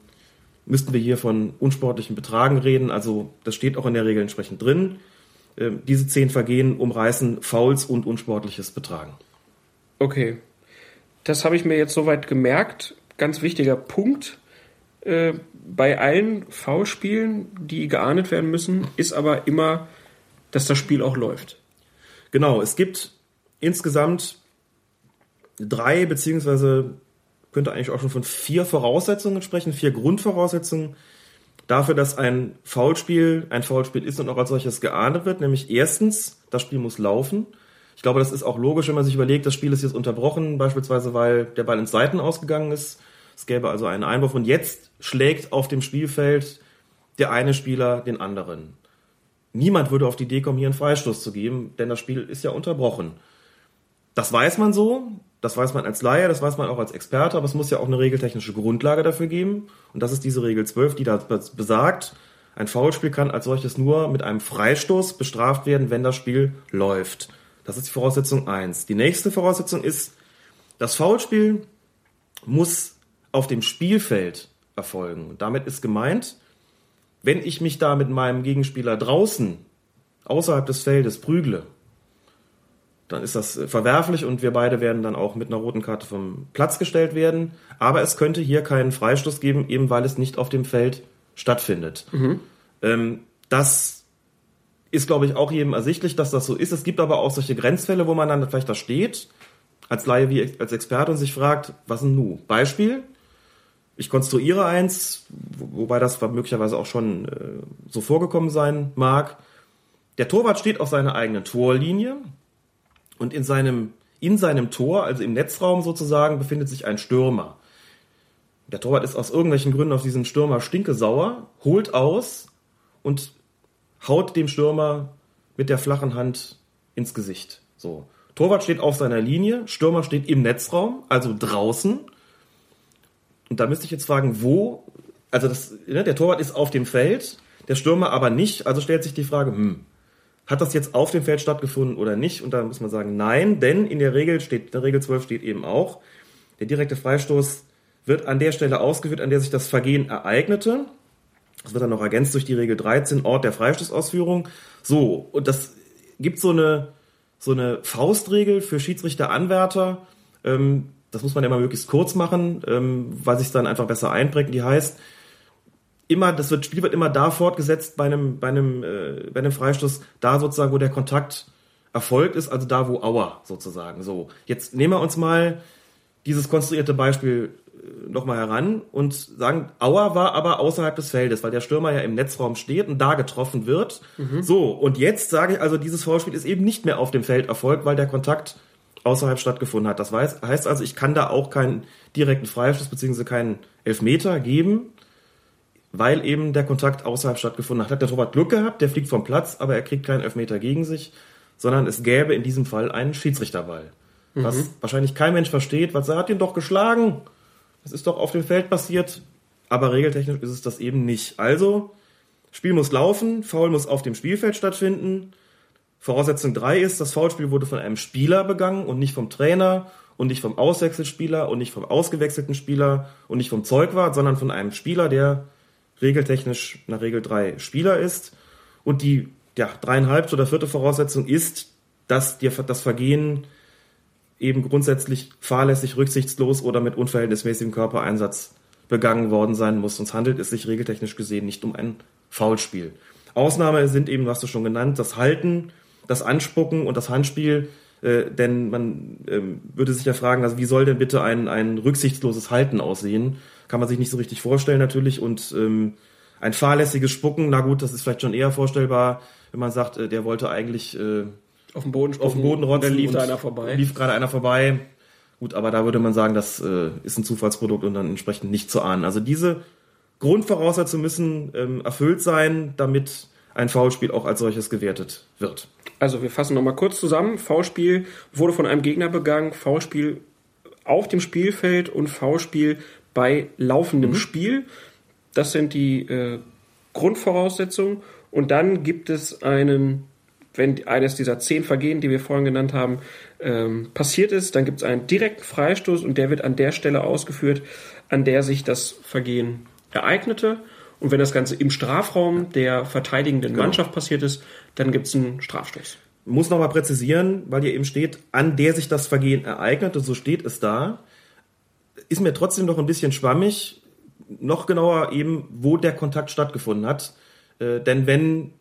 müssten wir hier von unsportlichen Betragen reden. Also das steht auch in der Regel entsprechend drin. Ähm, diese zehn Vergehen umreißen Fouls und unsportliches Betragen. Okay. Das habe ich mir jetzt soweit gemerkt. Ganz wichtiger Punkt. Äh, bei allen Foulspielen, die geahndet werden müssen, ist aber immer, dass das Spiel auch läuft. Genau, es gibt insgesamt drei, beziehungsweise könnte eigentlich auch schon von vier Voraussetzungen sprechen, vier Grundvoraussetzungen dafür, dass ein Foulspiel ein Foulspiel ist und auch als solches geahndet wird. Nämlich erstens, das Spiel muss laufen. Ich glaube, das ist auch logisch, wenn man sich überlegt, das Spiel ist jetzt unterbrochen, beispielsweise weil der Ball ins Seiten ausgegangen ist. Es gäbe also einen Einwurf und jetzt schlägt auf dem Spielfeld der eine Spieler den anderen. Niemand würde auf die Idee kommen, hier einen Freistoß zu geben, denn das Spiel ist ja unterbrochen. Das weiß man so, das weiß man als Laie, das weiß man auch als Experte, aber es muss ja auch eine regeltechnische Grundlage dafür geben. Und das ist diese Regel 12, die da besagt, ein Foulspiel kann als solches nur mit einem Freistoß bestraft werden, wenn das Spiel läuft. Das ist die Voraussetzung 1. Die nächste Voraussetzung ist, das Foulspiel muss auf dem Spielfeld erfolgen. Und damit ist gemeint, wenn ich mich da mit meinem Gegenspieler draußen, außerhalb des Feldes prügle, dann ist das verwerflich und wir beide werden dann auch mit einer roten Karte vom Platz gestellt werden. Aber es könnte hier keinen Freistoß geben, eben weil es nicht auf dem Feld stattfindet. Ähm, das ist, glaube ich, auch jedem ersichtlich, dass das so ist. Es gibt aber auch solche Grenzfälle, wo man dann vielleicht da steht, als Laie wie als Experte und sich fragt, was denn nu? Beispiel, ich konstruiere eins, wo- wobei das möglicherweise auch schon äh, so vorgekommen sein mag. Der Torwart steht auf seiner eigenen Torlinie und in seinem, in seinem Tor, also im Netzraum sozusagen, befindet sich ein Stürmer. Der Torwart ist aus irgendwelchen Gründen auf diesen Stürmer stinkesauer, holt aus und haut dem Stürmer mit der flachen Hand ins Gesicht. So. Torwart steht auf seiner Linie, Stürmer steht im Netzraum, also draußen. Und da müsste ich jetzt fragen, wo, also das, ne, der Torwart ist auf dem Feld, der Stürmer aber nicht. Also stellt sich die Frage, hm, hat das jetzt auf dem Feld stattgefunden oder nicht? Und da muss man sagen, nein, denn in der Regel steht, in der Regel 12 steht eben auch, der direkte Freistoß wird an der Stelle ausgeführt, an der sich das Vergehen ereignete. Das wird dann noch ergänzt durch die Regel 13, Ort der Freistoßausführung. So, und das gibt so eine, so eine Faustregel für Schiedsrichteranwärter. Ähm, das muss man ja immer möglichst kurz machen, ähm, weil sich dann einfach besser einprägt. Die heißt, immer, das wird, Spiel wird immer da fortgesetzt bei einem, bei einem, äh, bei einem Freistoß, da sozusagen, wo der Kontakt erfolgt ist, also da, wo Auer sozusagen. So, jetzt nehmen wir uns mal dieses konstruierte Beispiel äh, nochmal heran und sagen, Auer war aber außerhalb des Feldes, weil der Stürmer ja im Netzraum steht und da getroffen wird. Mhm. So, und jetzt sage ich also, dieses Vorspiel ist eben nicht mehr auf dem Feld erfolgt, weil der Kontakt außerhalb stattgefunden hat. Das heißt also, ich kann da auch keinen direkten Freistoß bzw. keinen Elfmeter geben, weil eben der Kontakt außerhalb stattgefunden hat. Hat der Torwart Glück gehabt, der fliegt vom Platz, aber er kriegt keinen Elfmeter gegen sich, sondern es gäbe in diesem Fall einen Schiedsrichterball. Mhm. Was wahrscheinlich kein Mensch versteht, was er hat ihn doch geschlagen. Das ist doch auf dem Feld passiert, aber regeltechnisch ist es das eben nicht. Also, Spiel muss laufen, Foul muss auf dem Spielfeld stattfinden. Voraussetzung 3 ist, das Foulspiel wurde von einem Spieler begangen und nicht vom Trainer und nicht vom Auswechselspieler und nicht vom ausgewechselten Spieler und nicht vom Zeugwart, sondern von einem Spieler, der regeltechnisch nach Regel 3 Spieler ist. Und die ja, dreieinhalb oder vierte Voraussetzung ist, dass dir das Vergehen eben grundsätzlich fahrlässig, rücksichtslos oder mit unverhältnismäßigem Körpereinsatz begangen worden sein muss. Sonst handelt es sich regeltechnisch gesehen nicht um ein Foulspiel. Ausnahme sind eben, was du schon genannt, das Halten, das Anspucken und das Handspiel. Äh, denn man ähm, würde sich ja fragen, also wie soll denn bitte ein, ein rücksichtsloses Halten aussehen? Kann man sich nicht so richtig vorstellen natürlich. Und ähm, ein fahrlässiges Spucken, na gut, das ist vielleicht schon eher vorstellbar, wenn man sagt, äh, der wollte eigentlich äh, auf dem Boden spucken, auf dem Boden rotzen. Dann lief da einer vorbei. Lief gerade einer vorbei. Gut, aber da würde man sagen, das äh, ist ein Zufallsprodukt und dann entsprechend nicht zu ahnen. Also diese Grundvoraussetzungen müssen ähm, erfüllt sein, damit ein Foulspiel auch als solches gewertet wird. Also wir fassen nochmal kurz zusammen. Foulspiel wurde von einem Gegner begangen, Foulspiel auf dem Spielfeld und Foulspiel bei laufendem mhm. Spiel. Das sind die äh, Grundvoraussetzungen. Und dann gibt es einen, wenn eines dieser zehn Vergehen, die wir vorhin genannt haben, ähm, passiert ist, dann gibt es einen direkten Freistoß und der wird an der Stelle ausgeführt, an der sich das Vergehen ereignete. Und wenn das Ganze im Strafraum der verteidigenden genau. Mannschaft passiert ist, dann gibt es einen Strafstoß. Muss nochmal präzisieren, weil hier eben steht, an der sich das Vergehen ereignete, so steht es da ist mir trotzdem noch ein bisschen schwammig. Noch genauer eben, wo der Kontakt stattgefunden hat. Äh, denn wenn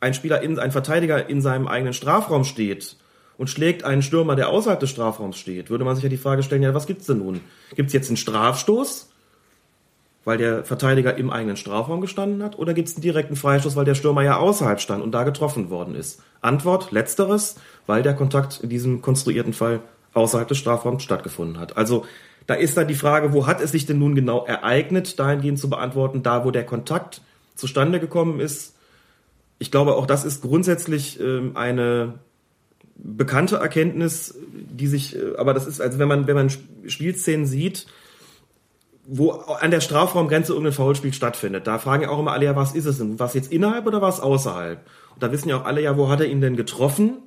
ein Spieler, in, ein Verteidiger in seinem eigenen Strafraum steht und schlägt einen Stürmer, der außerhalb des Strafraums steht, würde man sich ja die Frage stellen, ja, was gibt's denn nun? Gibt's jetzt einen Strafstoß, weil der Verteidiger im eigenen Strafraum gestanden hat, oder gibt's einen direkten Freistoß, weil der Stürmer ja außerhalb stand und da getroffen worden ist? Antwort, letzteres, weil der Kontakt in diesem konstruierten Fall außerhalb des Strafraums stattgefunden hat. Also da ist dann die Frage, wo hat es sich denn nun genau ereignet, dahingehend zu beantworten, da wo der Kontakt zustande gekommen ist. Ich glaube, auch das ist grundsätzlich ähm, eine bekannte Erkenntnis, die sich, äh, aber das ist, also wenn man, wenn man Spielszenen sieht, wo an der Strafraumgrenze irgendein Foulspiel stattfindet, da fragen ja auch immer alle, ja, was ist es denn? Was jetzt innerhalb oder was außerhalb? Und da wissen ja auch alle, ja, wo hat er ihn denn getroffen?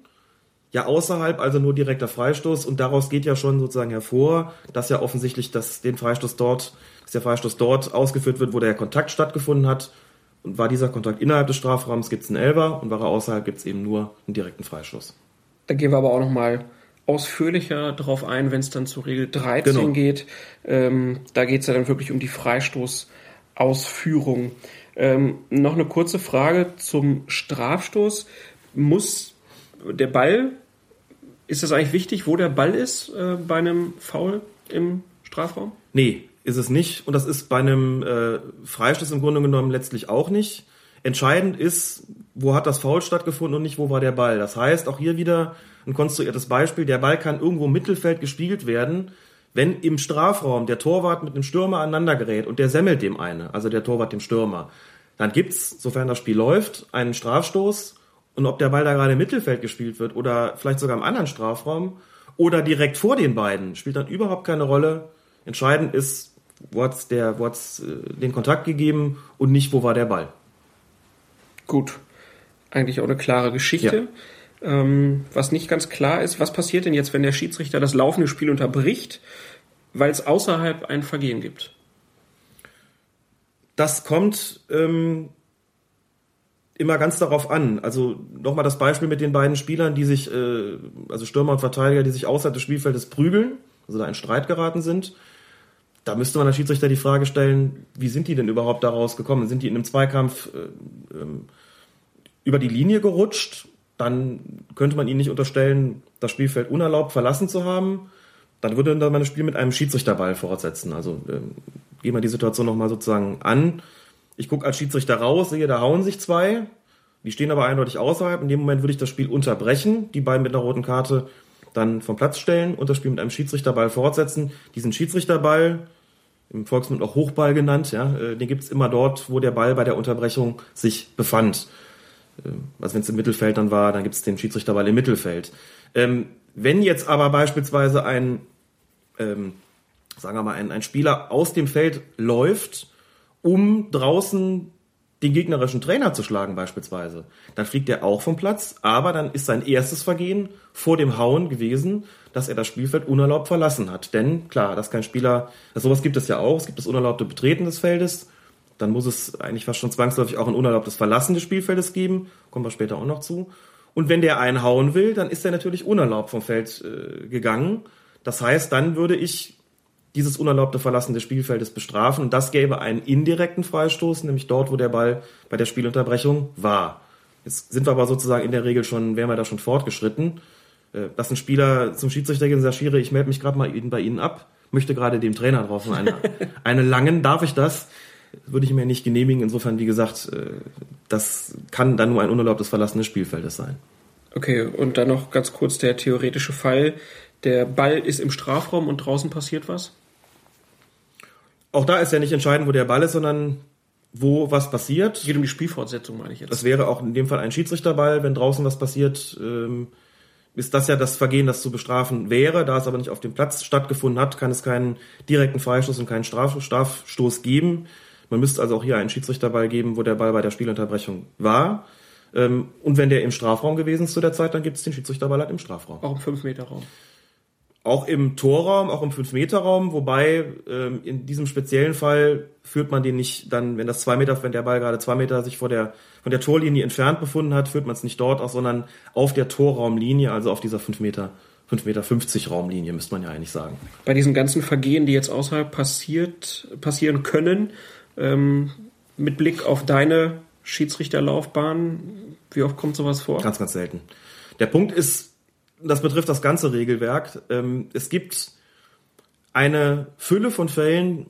Ja außerhalb, also nur direkter Freistoß und daraus geht ja schon sozusagen hervor, dass ja offensichtlich dass den Freistoß dort, dass der Freistoß dort ausgeführt wird, wo der Kontakt stattgefunden hat. Und war dieser Kontakt innerhalb des Strafraums, gibt es einen Elber und war er außerhalb, gibt es eben nur einen direkten Freistoß. Da gehen wir aber auch nochmal ausführlicher drauf ein, wenn es dann zu Regel 13 genau. geht. Ähm, da geht es ja dann wirklich um die Freistoßausführung. Ähm, noch eine kurze Frage zum Strafstoß. Muss der Ball, ist das eigentlich wichtig, wo der Ball ist äh, bei einem Foul im Strafraum? Nee, ist es nicht. Und das ist bei einem äh, Freistoß im Grunde genommen letztlich auch nicht. Entscheidend ist, wo hat das Foul stattgefunden und nicht, wo war der Ball. Das heißt, auch hier wieder ein konstruiertes Beispiel. Der Ball kann irgendwo im Mittelfeld gespielt werden, wenn im Strafraum der Torwart mit einem Stürmer aneinander gerät und der semmelt dem eine, also der Torwart dem Stürmer. Dann gibt's, sofern das Spiel läuft, einen Strafstoß und ob der Ball da gerade im Mittelfeld gespielt wird oder vielleicht sogar im anderen Strafraum oder direkt vor den beiden, spielt dann überhaupt keine Rolle. Entscheidend ist, wo hat's der, wo hat's äh, den Kontakt gegeben und nicht, wo war der Ball. Gut. Eigentlich auch eine klare Geschichte. Ja. Ähm, was nicht ganz klar ist, was passiert denn jetzt, wenn der Schiedsrichter das laufende Spiel unterbricht, weil es außerhalb ein Vergehen gibt? Das kommt ähm, immer ganz darauf an. Also nochmal das Beispiel mit den beiden Spielern, die sich, äh, also Stürmer und Verteidiger, die sich außerhalb des Spielfeldes prügeln, also da in Streit geraten sind. Da müsste man als Schiedsrichter die Frage stellen, wie sind die denn überhaupt daraus gekommen? Sind die in einem Zweikampf äh, ähm, über die Linie gerutscht, dann könnte man ihnen nicht unterstellen, das Spielfeld unerlaubt verlassen zu haben. Dann würde man das Spiel mit einem Schiedsrichterball fortsetzen. Also äh, gehen wir die Situation nochmal sozusagen an. Ich gucke als Schiedsrichter raus, sehe, da hauen sich zwei. Die stehen aber eindeutig außerhalb. In dem Moment würde ich das Spiel unterbrechen, die beiden mit einer roten Karte dann vom Platz stellen und das Spiel mit einem Schiedsrichterball fortsetzen. Diesen Schiedsrichterball, im Volksmund auch Hochball genannt, ja, äh, den gibt's immer dort, wo der Ball bei der Unterbrechung sich befand. Ähm, also wenn es im Mittelfeld dann war, dann gibt es den Schiedsrichterball im Mittelfeld. Ähm, wenn jetzt aber beispielsweise ein, ähm, sagen wir mal, ein, ein Spieler aus dem Feld läuft, um draußen den gegnerischen Trainer zu schlagen beispielsweise, dann fliegt er auch vom Platz, aber dann ist sein erstes Vergehen vor dem Hauen gewesen, dass er das Spielfeld unerlaubt verlassen hat. Denn klar, dass kein Spieler, also sowas gibt es ja auch, es gibt das unerlaubte Betreten des Feldes, dann muss es eigentlich fast schon zwangsläufig auch ein unerlaubtes Verlassen des Spielfeldes geben. Kommen wir später auch noch zu. Und wenn der einhauen will, dann ist er natürlich unerlaubt vom Feld äh, gegangen. Das heißt, dann würde ich dieses unerlaubte Verlassen des Spielfeldes bestrafen und das gäbe einen indirekten Freistoß, nämlich dort, wo der Ball bei der Spielunterbrechung war. Jetzt sind wir aber sozusagen in der Regel schon, wären wir da schon fortgeschritten. Äh, dass ein Spieler zum Schiedsrichter geht und sagt, Schiri, ich melde mich gerade mal bei Ihnen ab, möchte gerade dem Trainer drauf eine, eine langen, darf ich das? würde ich mir nicht genehmigen. Insofern, wie gesagt, äh, das kann dann nur ein unerlaubtes Verlassen des Spielfeldes sein. Okay, und dann noch ganz kurz der theoretische Fall. Der Ball ist im Strafraum und draußen passiert was? Auch da ist ja nicht entscheidend, wo der Ball ist, sondern wo was passiert. Geht um die Spielfortsetzung, meine ich jetzt. Das wäre auch in dem Fall ein Schiedsrichterball, wenn draußen was passiert. Ähm, ist das ja das Vergehen, das zu bestrafen wäre. Da es aber nicht auf dem Platz stattgefunden hat, kann es keinen direkten Freistoß und keinen Straf Strafstoß geben. Man müsste also auch hier einen Schiedsrichterball geben, wo der Ball bei der Spielunterbrechung war. Ähm, und wenn der im Strafraum gewesen ist zu der Zeit, dann gibt es den Schiedsrichterball halt im Strafraum. Auch im 5-Meter-Raum. Auch im Torraum, auch im 5-Meter-Raum, wobei ähm, in diesem speziellen Fall führt man den nicht dann, wenn das zwei Meter, wenn der Ball gerade zwei Meter sich vor der, von der Torlinie entfernt befunden hat, führt man es nicht dort aus, sondern auf der Torraumlinie, also auf dieser 5 Meter 5,50 Meter Raumlinie, müsste man ja eigentlich sagen. Bei diesen ganzen Vergehen, die jetzt außerhalb passiert, passieren können, ähm, mit Blick auf deine Schiedsrichterlaufbahn, wie oft kommt sowas vor? Ganz, ganz selten. Der Punkt ist, das betrifft das ganze Regelwerk. Ähm, es gibt eine Fülle von Fällen,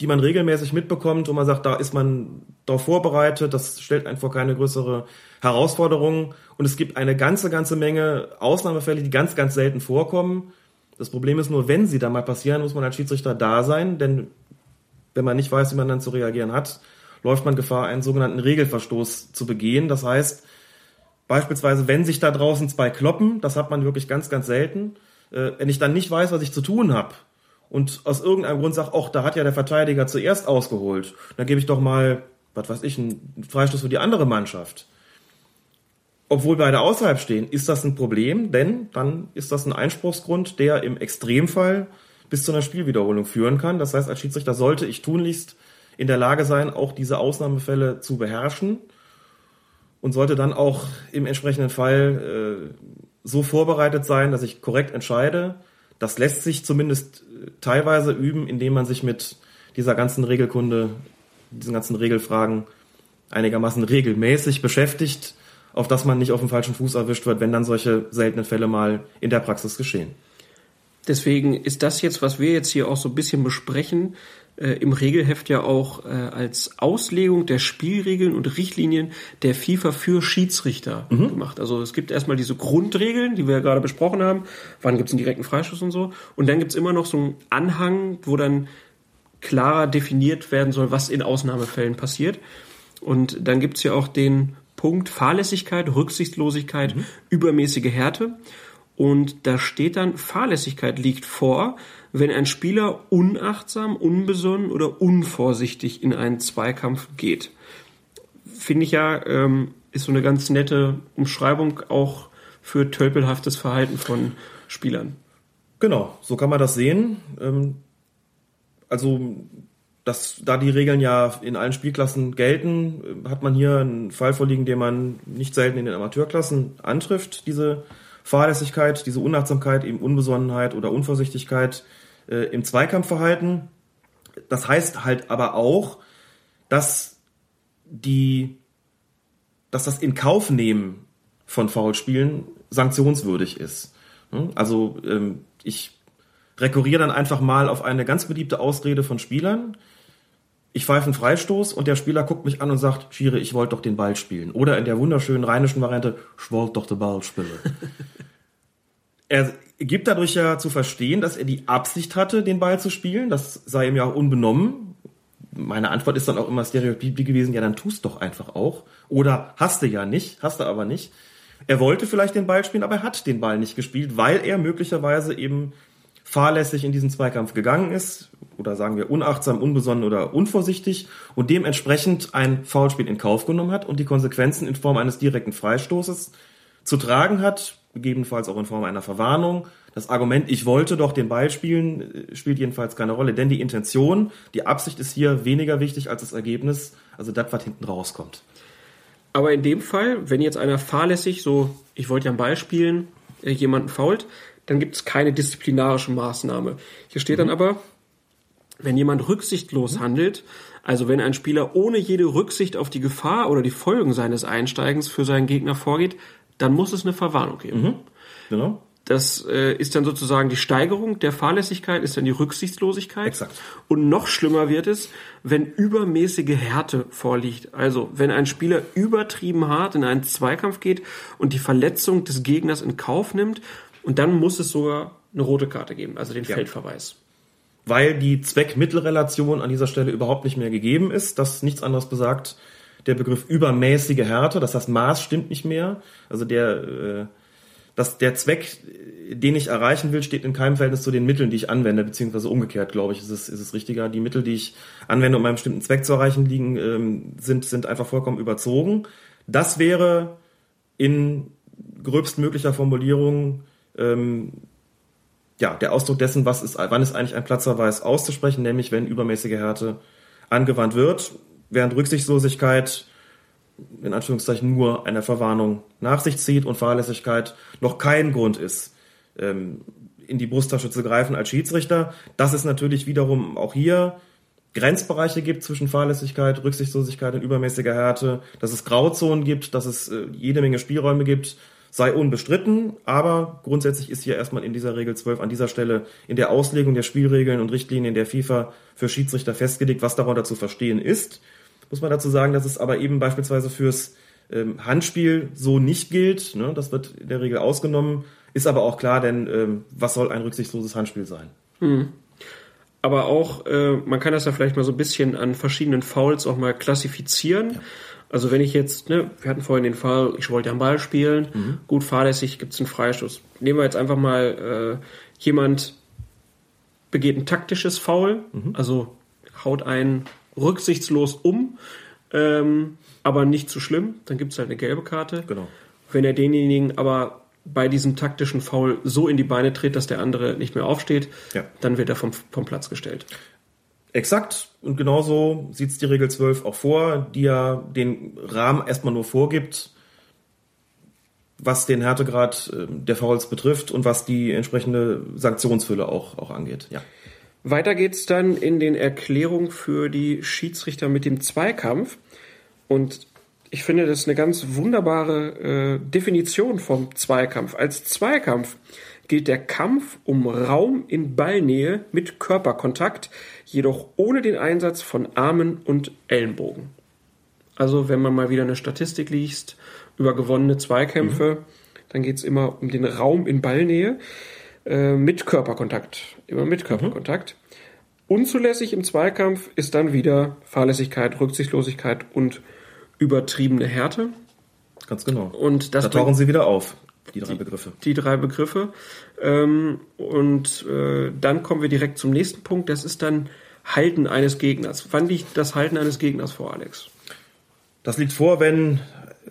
die man regelmäßig mitbekommt, wo man sagt, da ist man darauf vorbereitet, das stellt einen vor keine größere Herausforderung. Und es gibt eine ganze, ganze Menge Ausnahmefälle, die ganz, ganz selten vorkommen. Das Problem ist nur, wenn sie da mal passieren, muss man als Schiedsrichter da sein, denn wenn man nicht weiß, wie man dann zu reagieren hat, läuft man Gefahr, einen sogenannten Regelverstoß zu begehen. Das heißt, beispielsweise, wenn sich da draußen zwei kloppen, das hat man wirklich ganz, ganz selten, äh, wenn ich dann nicht weiß, was ich zu tun habe und aus irgendeinem Grund sage, ach, da hat ja der Verteidiger zuerst ausgeholt, dann gebe ich doch mal, was weiß ich, einen Freistoß für die andere Mannschaft. Obwohl beide außerhalb stehen, ist das ein Problem, denn dann ist das ein Einspruchsgrund, der im Extremfall bis zu einer Spielwiederholung führen kann. Das heißt, als Schiedsrichter sollte ich tunlichst in der Lage sein, auch diese Ausnahmefälle zu beherrschen und sollte dann auch im entsprechenden Fall äh, so vorbereitet sein, dass ich korrekt entscheide. Das lässt sich zumindest äh, teilweise üben, indem man sich mit dieser ganzen Regelkunde, diesen ganzen Regelfragen einigermaßen regelmäßig beschäftigt, auf dass man nicht auf dem falschen Fuß erwischt wird, wenn dann solche seltenen Fälle mal in der Praxis geschehen. Deswegen ist das jetzt, was wir jetzt hier auch so ein bisschen besprechen, äh, im Regelheft ja auch äh, als Auslegung der Spielregeln und Richtlinien der FIFA für Schiedsrichter mhm. gemacht. Also es gibt erstmal diese Grundregeln, die wir ja gerade besprochen haben. Wann gibt es einen direkten Freischuss und so. Und dann gibt es immer noch so einen Anhang, wo dann klarer definiert werden soll, was in Ausnahmefällen passiert. Und dann gibt es ja auch den Punkt Fahrlässigkeit, Rücksichtslosigkeit, mhm. übermäßige Härte. Und da steht dann, Fahrlässigkeit liegt vor, wenn ein Spieler unachtsam, unbesonnen oder unvorsichtig in einen Zweikampf geht. finde ich ja, ähm, ist so eine ganz nette Umschreibung auch für tölpelhaftes Verhalten von Spielern. Genau, so kann man das sehen. Ähm, also, dass da die Regeln ja in allen Spielklassen gelten, äh, hat man hier einen Fall vorliegen, den man nicht selten in den Amateurklassen antrifft, diese Fahrlässigkeit, diese Unachtsamkeit, eben Unbesonnenheit oder Unvorsichtigkeit äh, im Zweikampfverhalten. Das heißt halt aber auch, dass die, dass das in Kauf nehmen von Foulspielen sanktionswürdig ist. Hm? Also ähm, ich rekurriere dann einfach mal auf eine ganz beliebte Ausrede von Spielern. Ich pfeife einen Freistoß und der Spieler guckt mich an und sagt, Schiere, ich wollte doch den Ball spielen. Oder in der wunderschönen rheinischen Variante, ich wollte doch den Ball spielen. er gibt dadurch ja zu verstehen, dass er die Absicht hatte, den Ball zu spielen. Das sei ihm ja auch unbenommen. Meine Antwort ist dann auch immer stereotyp gewesen, ja, dann tust doch einfach auch. Oder hast du ja nicht, hast du aber nicht. Er wollte vielleicht den Ball spielen, aber er hat den Ball nicht gespielt, weil er möglicherweise eben fahrlässig in diesen Zweikampf gegangen ist oder sagen wir unachtsam, unbesonnen oder unvorsichtig und dementsprechend ein Foulspiel in Kauf genommen hat und die Konsequenzen in Form eines direkten Freistoßes zu tragen hat, gegebenenfalls auch in Form einer Verwarnung. Das Argument, ich wollte doch den Ball spielen, äh, spielt jedenfalls keine Rolle, denn die Intention, die Absicht ist hier weniger wichtig als das Ergebnis, also das, was hinten rauskommt. Aber in dem Fall, wenn jetzt einer fahrlässig, so, ich wollte ja einen Ball spielen, äh, jemanden fault, dann gibt es keine disziplinarische Maßnahme. Hier steht mhm. dann aber, wenn jemand rücksichtslos handelt, also wenn ein Spieler ohne jede Rücksicht auf die Gefahr oder die Folgen seines Einsteigens für seinen Gegner vorgeht, dann muss es eine Verwarnung geben. Mhm. Genau. Das äh, ist dann sozusagen die Steigerung der Fahrlässigkeit, ist dann die Rücksichtslosigkeit. Exakt. Und noch schlimmer wird es, wenn übermäßige Härte vorliegt. Also wenn ein Spieler übertrieben hart in einen Zweikampf geht und die Verletzung des Gegners in Kauf nimmt, und dann muss es sogar eine rote Karte geben, also den ja. Feldverweis. Weil die Zweck-Mittel-Relation an dieser Stelle überhaupt nicht mehr gegeben ist, das nichts anderes besagt, der Begriff übermäßige Härte, das heißt Maß stimmt nicht mehr. Also der äh, dass der Zweck, den ich erreichen will, steht in keinem Verhältnis zu den Mitteln, die ich anwende, beziehungsweise umgekehrt, glaube ich, ist es, ist es richtiger. Die Mittel, die ich anwende, um einen bestimmten Zweck zu erreichen, liegen, ähm, sind, sind einfach vollkommen überzogen. Das wäre in gröbstmöglicher Formulierung ähm, ja, der Ausdruck dessen, was ist, wann ist eigentlich ein Platzverweis auszusprechen, nämlich wenn übermäßige Härte angewandt wird, während Rücksichtslosigkeit in Anführungszeichen nur eine Verwarnung nach sich zieht und Fahrlässigkeit noch kein Grund ist, ähm, in die Brusttasche zu greifen als Schiedsrichter. Dass es natürlich wiederum auch hier Grenzbereiche gibt zwischen Fahrlässigkeit, Rücksichtslosigkeit und übermäßiger Härte, dass es Grauzonen gibt, dass es äh, jede Menge Spielräume gibt, sei unbestritten, aber grundsätzlich ist hier erstmal in dieser Regel 12 an dieser Stelle in der Auslegung der Spielregeln und Richtlinien der FIFA für Schiedsrichter festgelegt, was darunter zu verstehen ist muss man dazu sagen, dass es aber eben beispielsweise fürs ähm, Handspiel so nicht gilt. Ne? Das wird in der Regel ausgenommen. Ist aber auch klar, denn ähm, was soll ein rücksichtsloses Handspiel sein? Hm. Aber auch, äh, man kann das ja vielleicht mal so ein bisschen an verschiedenen Fouls auch mal klassifizieren. Ja. Also wenn ich jetzt, ne, wir hatten vorhin den Fall, ich wollte am Ball spielen, mhm. gut fahrlässig, gibt es einen Freistoß. Nehmen wir jetzt einfach mal äh, jemand begeht ein taktisches Foul, mhm. also haut einen rücksichtslos um, ähm, aber nicht zu schlimm. Dann gibt es halt eine gelbe Karte. Genau. Wenn er denjenigen aber bei diesem taktischen Foul so in die Beine tritt, dass der andere nicht mehr aufsteht, ja. dann wird er vom, vom Platz gestellt. Exakt. Und genauso sieht es die Regel 12 auch vor, die ja den Rahmen erstmal nur vorgibt, was den Härtegrad äh, der Fouls betrifft und was die entsprechende Sanktionsfülle auch, auch angeht. Ja. Weiter geht's dann in den Erklärungen für die Schiedsrichter mit dem Zweikampf. Und ich finde, das ist eine ganz wunderbare äh, Definition vom Zweikampf. Als Zweikampf gilt der Kampf um Raum in Ballnähe mit Körperkontakt, jedoch ohne den Einsatz von Armen und Ellenbogen. Also wenn man mal wieder eine Statistik liest über gewonnene Zweikämpfe, mhm. dann geht's immer um den Raum in Ballnähe. Äh, mit Körperkontakt. Immer mit Körperkontakt. Mhm. Unzulässig im Zweikampf ist dann wieder Fahrlässigkeit, Rücksichtslosigkeit und übertriebene Härte. Ganz genau. Und das da tauchen sie wieder auf, die drei die, Begriffe. Die drei Begriffe. Ähm, und äh, dann kommen wir direkt zum nächsten Punkt. Das ist dann Halten eines Gegners. Wann liegt das Halten eines Gegners vor, Alex? Das liegt vor, wenn,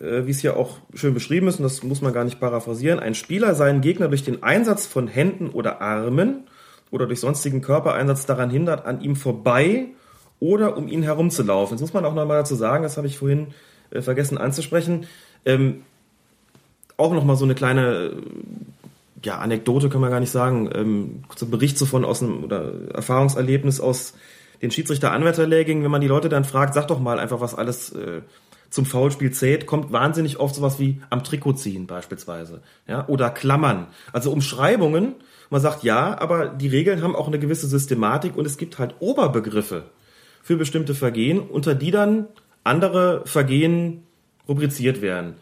äh, wie es hier auch schön beschrieben ist, und das muss man gar nicht paraphrasieren, ein Spieler seinen Gegner durch den Einsatz von Händen oder Armen oder durch sonstigen Körpereinsatz daran hindert, an ihm vorbei oder um ihn herumzulaufen. Jetzt muss man auch nochmal dazu sagen, das habe ich vorhin äh, vergessen anzusprechen, ähm, auch nochmal so eine kleine ja, Anekdote kann man gar nicht sagen, ähm, kurzer Bericht so von aus einem oder Erfahrungserlebnis aus den Schiedsrichter-Anwärterlehrgängen, wenn man die Leute dann fragt, sag doch mal einfach, was alles äh, zum Foulspiel zählt, kommt wahnsinnig oft sowas wie am Trikot ziehen beispielsweise, ja, oder Klammern, also Umschreibungen. Man sagt ja, aber die Regeln haben auch eine gewisse Systematik und es gibt halt Oberbegriffe für bestimmte Vergehen, unter die dann andere Vergehen rubriziert werden.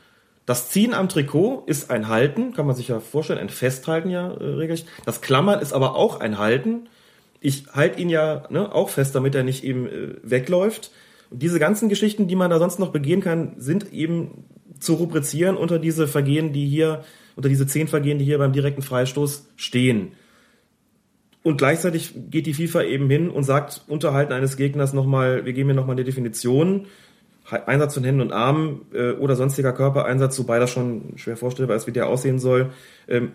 Das Ziehen am Trikot ist ein Halten, kann man sich ja vorstellen, ein Festhalten ja äh, regelrecht. Das Klammern ist aber auch ein Halten. Ich halte ihn ja ne, auch fest, damit er nicht eben äh, wegläuft. Und diese ganzen Geschichten, die man da sonst noch begehen kann, sind eben zu rubrizieren unter diese Vergehen, die hier, unter diese zehn Vergehen, die hier beim direkten Freistoß stehen. Und gleichzeitig geht die FIFA eben hin und sagt, Unterhalten eines Gegners nochmal, wir geben hier nochmal eine Definition, Einsatz von Händen und Armen äh, oder sonstiger Körpereinsatz, wobei das schon schwer vorstellbar ist, wie der aussehen soll. Ähm,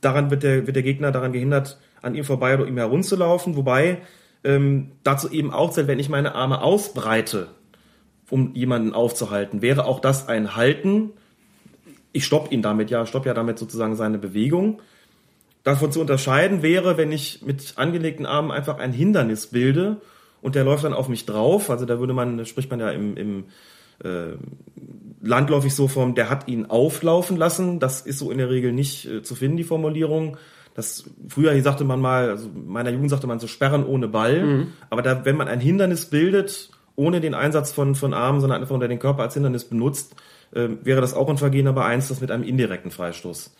daran wird der, wird der Gegner daran gehindert, an ihm vorbei oder ihm herumzulaufen, wobei ähm, dazu eben auch zählt, wenn ich meine Arme ausbreite, um jemanden aufzuhalten, wäre auch das ein Halten. Ich stopp ihn damit, ja, stopp ja damit sozusagen seine Bewegung. Davon zu unterscheiden wäre, wenn ich mit angelegten Armen einfach ein Hindernis bilde und der läuft dann auf mich drauf. Also da würde man, spricht man ja im, im äh, landläufig so vom, der hat ihn auflaufen lassen. Das ist so in der Regel nicht äh, zu finden, die Formulierung. Das, früher hier sagte man mal, also meiner Jugend sagte man so sperren ohne Ball. Mhm. Aber da, wenn man ein Hindernis bildet, ohne den Einsatz von, von Armen, sondern einfach unter den Körper als Hindernis benutzt, äh, wäre das auch ein Vergehen, aber eins, das mit einem indirekten Freistoß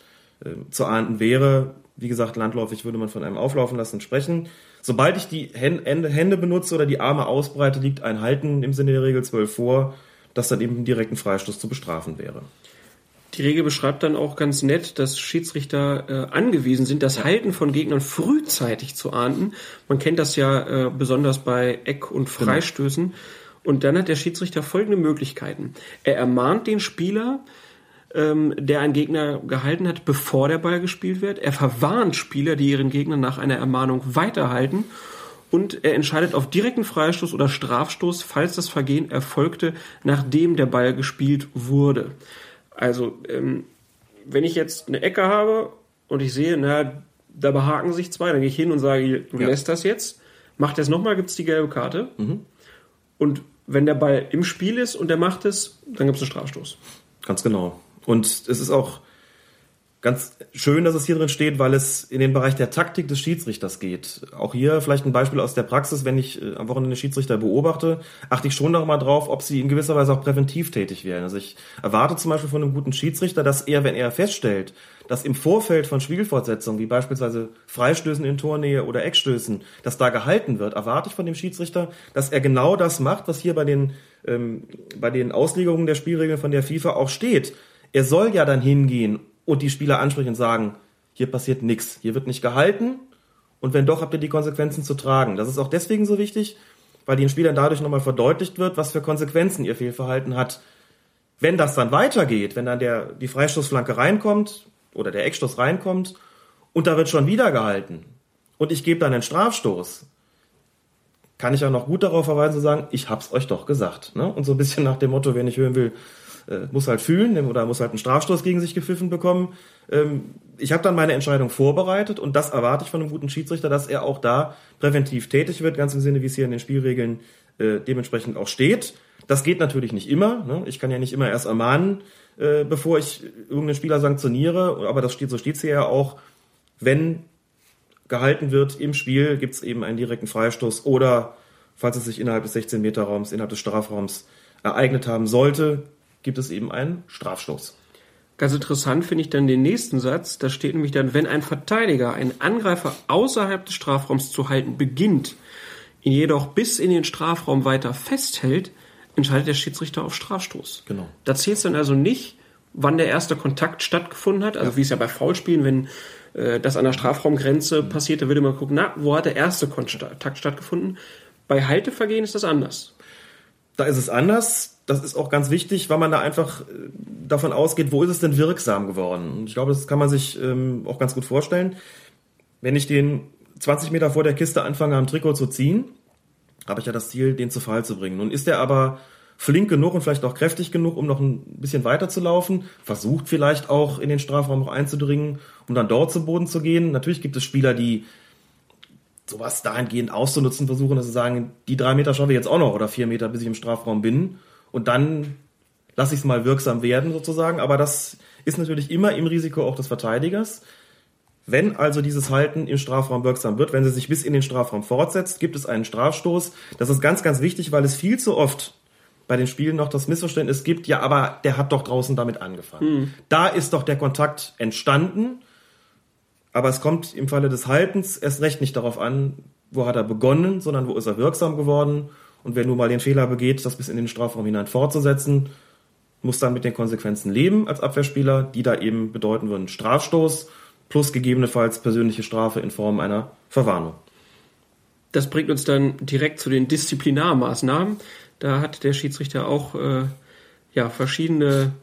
äh, zu ahnden wäre. Wie gesagt, landläufig würde man von einem Auflaufen lassen sprechen. Sobald ich die Hände benutze oder die Arme ausbreite, liegt ein Halten im Sinne der Regel 12 vor, das dann eben einen direkten Freistoß zu bestrafen wäre. Die Regel beschreibt dann auch ganz nett, dass Schiedsrichter äh, angewiesen sind, das Halten von Gegnern frühzeitig zu ahnden. Man kennt das ja äh, besonders bei Eck- und genau. Freistößen. Genau. Und dann hat der Schiedsrichter folgende Möglichkeiten. Er ermahnt den Spieler, ähm, der einen Gegner gehalten hat, bevor der Ball gespielt wird. Er verwarnt Spieler, die ihren Gegner nach einer Ermahnung weiterhalten. Und er entscheidet auf direkten Freistoß oder Strafstoß, falls das Vergehen erfolgte, nachdem der Ball gespielt wurde. Also, ähm, wenn ich jetzt eine Ecke habe und ich sehe, na, da behaken sich zwei, dann gehe ich hin und sage, du ja. lässt das jetzt. Macht es nochmal, gibt es die gelbe Karte. Mhm. Und wenn der Ball im Spiel ist und er macht es, dann gibt es einen Strafstoß. Ganz genau. Und es ist auch ganz schön, dass es hier drin steht, weil es in den Bereich der Taktik des Schiedsrichters geht. Auch hier vielleicht ein Beispiel aus der Praxis, wenn ich äh, am Wochenende Schiedsrichter beobachte, achte ich schon noch mal drauf, ob sie in gewisser Weise auch präventiv tätig werden. Also ich erwarte zum Beispiel von einem guten Schiedsrichter, dass er, wenn er feststellt, dass im Vorfeld von Spielfortsetzungen, wie beispielsweise Freistößen in Tornähe oder Eckstößen, dass da gehalten wird, erwarte ich von dem Schiedsrichter, dass er genau das macht, was hier bei den, ähm, bei den Auslegungen der Spielregeln von der FIFA auch steht er soll ja dann hingehen und die Spieler ansprechen und sagen, hier passiert nichts, hier wird nicht gehalten und wenn doch, habt ihr die Konsequenzen zu tragen. Das ist auch deswegen so wichtig, weil den Spielern dadurch nochmal verdeutlicht wird, was für Konsequenzen ihr Fehlverhalten hat. Wenn das dann weitergeht, wenn dann der, die Freistoßflanke reinkommt oder der Eckstoß reinkommt und da wird schon wieder gehalten und ich gebe dann einen Strafstoß, kann ich auch noch gut darauf verweisen zu sagen, ich hab's euch doch gesagt. Ne? Und so ein bisschen nach dem Motto, wer nicht hören will, äh, muss halt fühlen oder muss halt einen Strafstoß gegen sich gepfiffen bekommen. Ähm, ich habe dann meine Entscheidung vorbereitet und das erwarte ich von einem guten Schiedsrichter, dass er auch da präventiv tätig wird, ganz im Sinne, wie es hier in den Spielregeln äh, dementsprechend auch steht. Das geht natürlich nicht immer. Ne? Ich kann ja nicht immer erst ermahnen, äh, bevor ich irgendeinen Spieler sanktioniere, aber das steht, so steht es hier ja auch, wenn gehalten wird im Spiel, gibt es eben einen direkten Freistoß oder falls es sich innerhalb des 16 Meter Raums, innerhalb des Strafraums ereignet haben sollte, gibt es eben einen Strafstoß. Ganz interessant finde ich dann den nächsten Satz. Da steht nämlich dann, wenn ein Verteidiger einen Angreifer außerhalb des Strafraums zu halten beginnt, ihn jedoch bis in den Strafraum weiter festhält, entscheidet der Schiedsrichter auf Strafstoß. Genau. Da zählt es dann also nicht, wann der erste Kontakt stattgefunden hat. Also ja. wie es ja bei Foulspielen, wenn äh, das an der Strafraumgrenze mhm. passiert, da würde man gucken, na, wo hat der erste Kontakt stattgefunden? Bei Haltevergehen ist das anders. Da ist es anders das ist auch ganz wichtig, weil man da einfach äh, davon ausgeht, wo ist es denn wirksam geworden? Und ich glaube, das kann man sich ähm, auch ganz gut vorstellen. Wenn ich den 20 Meter vor der Kiste anfange, am Trikot zu ziehen, habe ich ja das Ziel, den zu Fall zu bringen. Nun ist er aber flink genug und vielleicht auch kräftig genug, um noch ein bisschen weiter zu laufen, versucht vielleicht auch in den Strafraum noch einzudringen, um dann dort zu Boden zu gehen. Natürlich gibt es Spieler, die sowas dahingehend auszunutzen versuchen, dass sie sagen, die drei Meter schaffe ich jetzt auch noch oder vier Meter, bis ich im Strafraum bin und dann lasse ich es mal wirksam werden sozusagen. Aber das ist natürlich immer im Risiko auch des Verteidigers. Wenn also dieses Halten im Strafraum wirksam wird, wenn sie sich bis in den Strafraum fortsetzt, gibt es einen Strafstoß. Das ist ganz, ganz wichtig, weil es viel zu oft bei den Spielen noch das Missverständnis gibt, ja, aber der hat doch draußen damit angefangen. Mhm. Da ist doch der Kontakt entstanden, aber es kommt im Falle des Haltens erst recht nicht darauf an, wo hat er begonnen, sondern wo ist er wirksam geworden. Und wer nur mal den Fehler begeht, das bis in den Strafraum hinein fortzusetzen, muss dann mit den Konsequenzen leben als Abwehrspieler, die da eben bedeuten würden Strafstoß plus gegebenenfalls persönliche Strafe in Form einer Verwarnung. Das bringt uns dann direkt zu den Disziplinarmaßnahmen. Da hat der Schiedsrichter auch äh, ja, verschiedene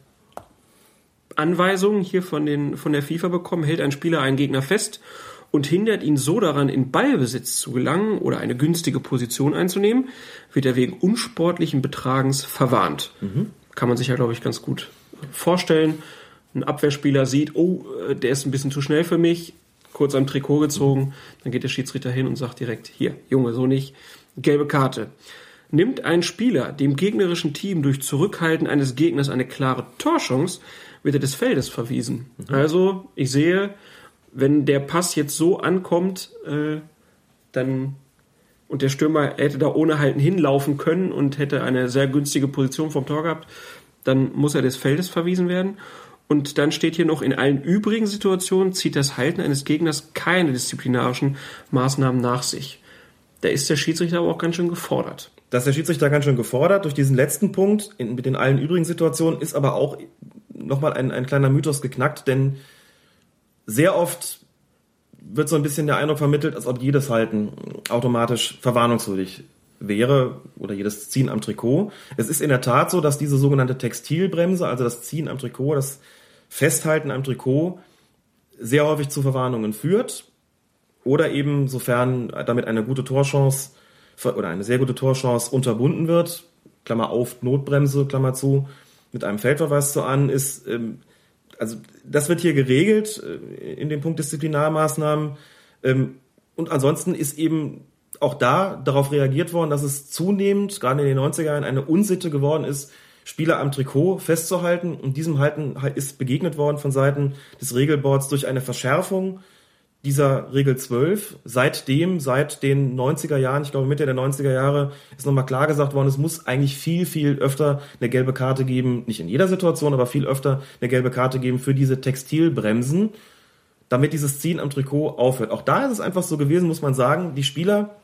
Anweisungen hier von, den, von der FIFA bekommen. Hält ein Spieler einen Gegner fest und hindert ihn so daran, in Ballbesitz zu gelangen oder eine günstige Position einzunehmen, wird er wegen unsportlichen Betragens verwarnt. Mhm. Kann man sich ja, glaube ich, ganz gut vorstellen. Ein Abwehrspieler sieht, oh, äh, der ist ein bisschen zu schnell für mich, kurz am Trikot gezogen, dann geht der Schiedsrichter hin und sagt direkt, hier, Junge, so nicht, gelbe Karte. Nimmt ein Spieler dem gegnerischen Team durch Zurückhalten eines Gegners eine klare Torchance, wird er des Feldes verwiesen. Mhm. Also, ich sehe, wenn der Pass jetzt so ankommt, äh, dann und der Stürmer hätte da ohne Halten hinlaufen können und hätte eine sehr günstige Position vom Tor gehabt, dann muss er des Feldes verwiesen werden. Und dann steht hier noch, in allen übrigen Situationen zieht das Halten eines Gegners keine disziplinarischen Maßnahmen nach sich. Da ist der Schiedsrichter aber auch ganz schön gefordert. Da ist der Schiedsrichter ganz schön gefordert durch diesen letzten Punkt. In, mit den allen übrigen Situationen ist aber auch nochmal ein, ein kleiner Mythos geknackt, denn sehr oft wird so ein bisschen der Eindruck vermittelt, als ob jedes Halten automatisch verwarnungswürdig wäre oder jedes Ziehen am Trikot. Es ist in der Tat so, dass diese sogenannte Textilbremse, also das Ziehen am Trikot, das Festhalten am Trikot, sehr häufig zu Verwarnungen führt oder eben, sofern damit eine gute Torchance oder eine sehr gute Torchance unterbunden wird, Klammer auf, Notbremse, Klammer zu, mit einem Feldverweis zu an, ist, ähm, also das wird hier geregelt äh, in dem Punkt Disziplinarmaßnahmen. Ähm, und ansonsten ist eben auch da darauf reagiert worden, dass es zunehmend, gerade in den 90er Jahren, eine Unsitte geworden ist, Spieler am Trikot festzuhalten. Und diesem Halten ist begegnet worden von Seiten des Regelboards durch eine Verschärfung dieser Regel 12. Seitdem, seit den 90er Jahren, ich glaube Mitte der 90er Jahre, ist nochmal klar gesagt worden, es muss eigentlich viel, viel öfter eine gelbe Karte geben, nicht in jeder Situation, aber viel öfter eine gelbe Karte geben für diese Textilbremsen, damit dieses Ziehen am Trikot aufhört. Auch da ist es einfach so gewesen, muss man sagen, die Spieler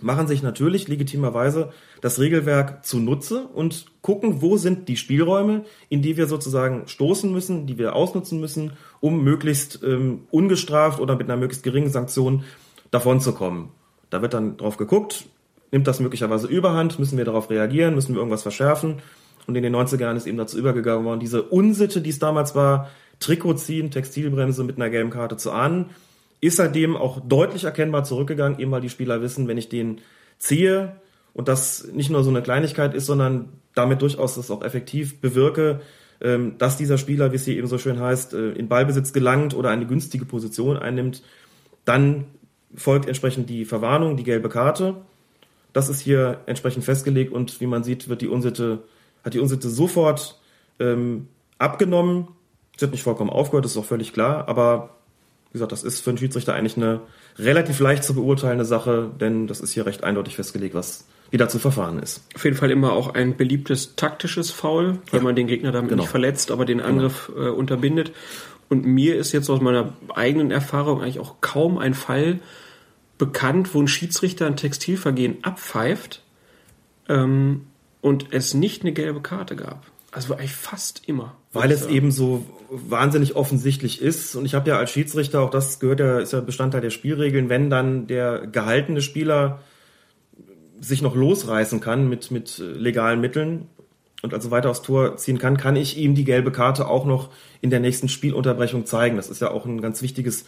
machen sich natürlich legitimerweise das Regelwerk zunutze und gucken, wo sind die Spielräume, in die wir sozusagen stoßen müssen, die wir ausnutzen müssen, um möglichst ähm, ungestraft oder mit einer möglichst geringen Sanktion davonzukommen. Da wird dann drauf geguckt, nimmt das möglicherweise überhand, müssen wir darauf reagieren, müssen wir irgendwas verschärfen. Und in den 90er Jahren ist eben dazu übergegangen worden, diese Unsitte, die es damals war, Trikot ziehen, Textilbremse mit einer gelben Karte zu ahnen, ist seitdem auch deutlich erkennbar zurückgegangen, eben weil die Spieler wissen, wenn ich den ziehe und das nicht nur so eine Kleinigkeit ist, sondern damit durchaus das auch effektiv bewirke, ähm, dass dieser Spieler, wie es hier eben so schön heißt, äh, in Ballbesitz gelangt oder eine günstige Position einnimmt, dann folgt entsprechend die Verwarnung, die gelbe Karte. Das ist hier entsprechend festgelegt und wie man sieht, wird die Unsitte, hat die Unsitte sofort ähm, abgenommen. Es wird nicht vollkommen aufgehört, das ist auch völlig klar, aber gesagt, das ist für einen Schiedsrichter eigentlich eine relativ leicht zu beurteilende Sache, denn das ist hier recht eindeutig festgelegt, was wie da zu verfahren ist. Auf jeden Fall immer auch ein beliebtes taktisches Foul, wenn ja. man den Gegner damit genau. nicht verletzt, aber den genau. Angriff genau. äh, unterbindet. Und mir ist jetzt aus meiner eigenen Erfahrung eigentlich auch kaum ein Fall bekannt, wo ein Schiedsrichter ein Textilvergehen abpfeift ähm, und es nicht eine gelbe Karte gab. Also eigentlich fast immer. Weil es eben so wahnsinnig offensichtlich ist. Und ich habe ja als Schiedsrichter, auch das gehört ja, ist ja Bestandteil der Spielregeln, wenn dann der gehaltene Spieler sich noch losreißen kann mit, mit legalen Mitteln und also weiter aufs Tor ziehen kann, kann ich ihm die gelbe Karte auch noch in der nächsten Spielunterbrechung zeigen. Das ist ja auch ein ganz wichtiges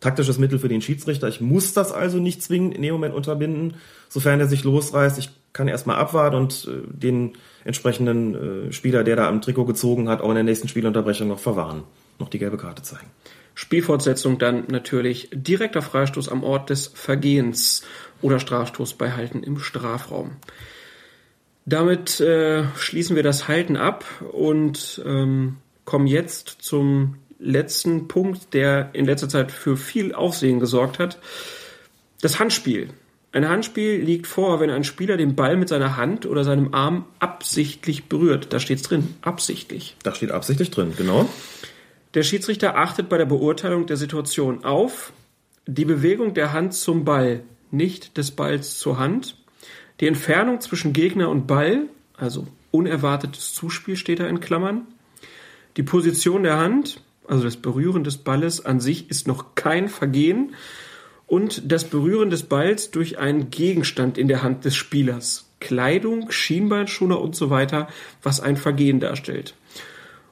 taktisches Mittel für den Schiedsrichter. Ich muss das also nicht zwingend in dem Moment unterbinden, sofern er sich losreißt. Ich kann erstmal abwarten und äh, den entsprechenden äh, Spieler, der da am Trikot gezogen hat, auch in der nächsten Spielunterbrechung noch verwahren, noch die gelbe Karte zeigen. Spielfortsetzung dann natürlich direkter Freistoß am Ort des Vergehens oder Strafstoß bei Halten im Strafraum. Damit äh, schließen wir das Halten ab und ähm, kommen jetzt zum letzten Punkt, der in letzter Zeit für viel Aufsehen gesorgt hat. Das Handspiel. Ein Handspiel liegt vor, wenn ein Spieler den Ball mit seiner Hand oder seinem Arm absichtlich berührt. Da steht's drin. Absichtlich. Da steht absichtlich drin, genau. Der Schiedsrichter achtet bei der Beurteilung der Situation auf die Bewegung der Hand zum Ball, nicht des Balls zur Hand, die Entfernung zwischen Gegner und Ball, also unerwartetes Zuspiel steht da in Klammern, die Position der Hand, also das Berühren des Balles an sich ist noch kein Vergehen und das Berühren des Balls durch einen Gegenstand in der Hand des Spielers, Kleidung, Schienbeinschoner und so weiter, was ein Vergehen darstellt.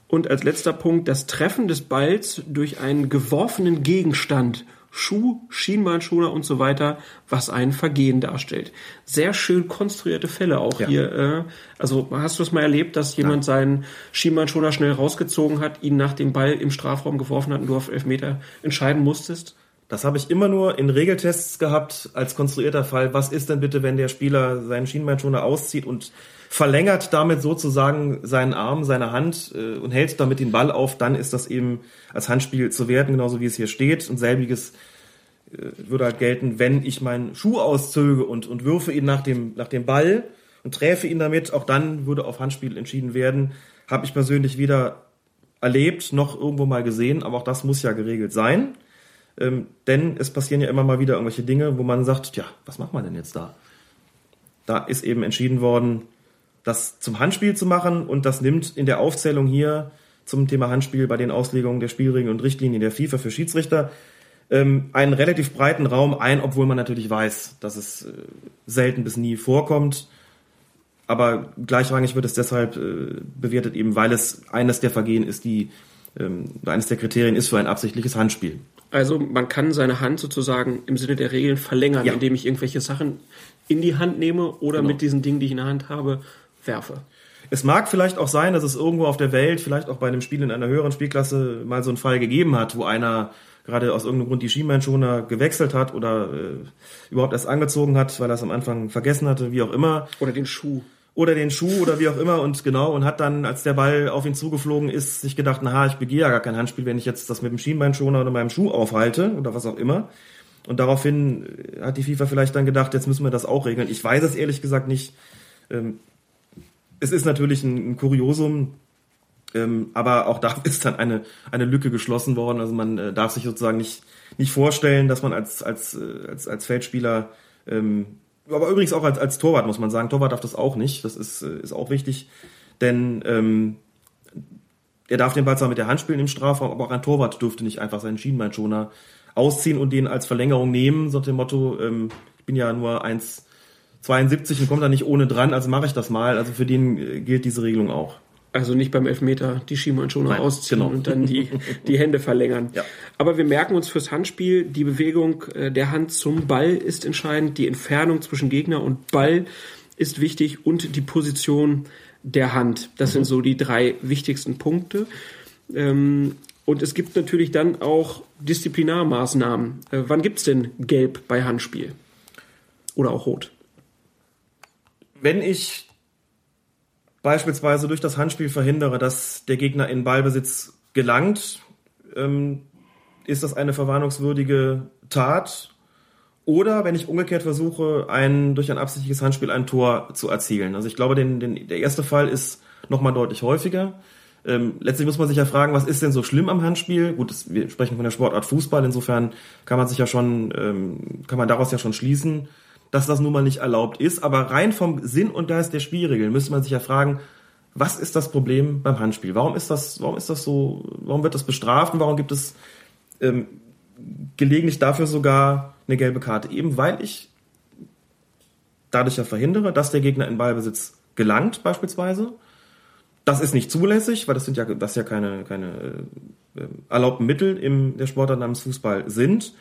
Und als letzter Punkt das Treffen des Balls durch einen geworfenen Gegenstand, Schuh, Schienbeinschoner und so weiter, was ein Vergehen darstellt. Sehr schön konstruierte Fälle auch ja. hier. Äh, also hast du es mal erlebt, dass jemand ja. seinen Schienbeinschoner schnell rausgezogen hat, ihn nach dem Ball im Strafraum geworfen hat und du auf Elfmeter entscheiden musstest? Das habe ich immer nur in Regeltests gehabt als konstruierter Fall. Was ist denn bitte, wenn der Spieler seinen Schienbeinschoner auszieht und verlängert damit sozusagen seinen Arm, seine Hand äh, und hält damit den Ball auf, dann ist das eben als Handspiel zu werten, genauso wie es hier steht. Und selbiges äh, würde halt gelten, wenn ich meinen Schuh auszöge und, und würfe ihn nach dem, nach dem Ball und träfe ihn damit, auch dann würde auf Handspiel entschieden werden. Habe ich persönlich weder erlebt noch irgendwo mal gesehen, aber auch das muss ja geregelt sein. Ähm, denn es passieren ja immer mal wieder irgendwelche Dinge, wo man sagt, ja, was macht man denn jetzt da? Da ist eben entschieden worden, das zum Handspiel zu machen und das nimmt in der Aufzählung hier zum Thema Handspiel bei den Auslegungen der Spielregeln und Richtlinien der FIFA für Schiedsrichter ähm, einen relativ breiten Raum ein, obwohl man natürlich weiß, dass es äh, selten bis nie vorkommt. Aber gleichrangig wird es deshalb äh, bewertet, eben weil es eines der Vergehen ist, die ähm, eines der Kriterien ist für ein absichtliches Handspiel. Also man kann seine Hand sozusagen im Sinne der Regeln verlängern, ja. indem ich irgendwelche Sachen in die Hand nehme oder genau. mit diesen Dingen, die ich in der Hand habe, werfe. Es mag vielleicht auch sein, dass es irgendwo auf der Welt, vielleicht auch bei einem Spiel in einer höheren Spielklasse, mal so einen Fall gegeben hat, wo einer gerade aus irgendeinem Grund die Schienbeinschoner gewechselt hat oder äh, überhaupt erst angezogen hat, weil er es am Anfang vergessen hatte, wie auch immer. Oder den Schuh. Oder den Schuh oder wie auch immer und genau und hat dann, als der Ball auf ihn zugeflogen ist, sich gedacht, na, ich begehe ja gar kein Handspiel, wenn ich jetzt das mit dem Schienbeinschoner oder meinem Schuh aufhalte oder was auch immer. Und daraufhin hat die FIFA vielleicht dann gedacht, jetzt müssen wir das auch regeln. Ich weiß es ehrlich gesagt nicht. Ähm, es ist natürlich ein, ein Kuriosum, ähm, aber auch da ist dann eine, eine Lücke geschlossen worden. Also man äh, darf sich sozusagen nicht, nicht vorstellen, dass man als, als, äh, als, als Feldspieler, ähm, aber übrigens auch als, als Torwart muss man sagen, Torwart darf das auch nicht. Das ist, äh, ist auch wichtig, denn ähm, er darf den Ball zwar mit der Hand spielen im Strafraum, aber auch ein Torwart dürfte nicht einfach seinen Schienbeinschoner ausziehen und den als Verlängerung nehmen, so dem Motto, ähm, ich bin ja nur eins 72 und kommt da nicht ohne dran, also mache ich das mal. Also für den äh, gilt diese Regelung auch. Also nicht beim Elfmeter die Schienbeinschoner ausziehen genau. und dann die, die Hände verlängern. Ja. Aber wir merken uns fürs Handspiel, die Bewegung äh, der Hand zum Ball ist entscheidend, die Entfernung zwischen Gegner und Ball ist wichtig und die Position der Hand. Das mhm. sind so die drei wichtigsten Punkte. Ähm, und es gibt natürlich dann auch Disziplinarmaßnahmen. Äh, wann gibt's denn Gelb bei Handspiel? Oder auch Rot? wenn ich beispielsweise durch das Handspiel verhindere, dass der Gegner in Ballbesitz gelangt, ähm, ist das eine verwarnungswürdige Tat. Oder wenn ich umgekehrt versuche, ein, durch ein absichtliches Handspiel ein Tor zu erzielen. Also ich glaube, den, den, der erste Fall ist nochmal deutlich häufiger. Ähm, letztlich muss man sich ja fragen, was ist denn so schlimm am Handspiel? Gut, das, wir sprechen von der Sportart Fußball, insofern kann man sich ja schon, ähm, kann man daraus ja schon schließen, dass das nun mal nicht erlaubt ist. Aber rein vom Sinn und Geist der Spielregeln müsste man sich ja fragen, was ist das Problem beim Handspiel? Warum ist das, warum ist das so, warum wird das bestraft und warum gibt es ähm, gelegentlich dafür sogar eine gelbe Karte? Eben weil ich dadurch ja verhindere, dass der Gegner in Ballbesitz gelangt beispielsweise Das ist nicht zulässig, weil das sind ja, das ja keine, keine äh, erlaubten Mittel im der Sportart namens Fußball sind.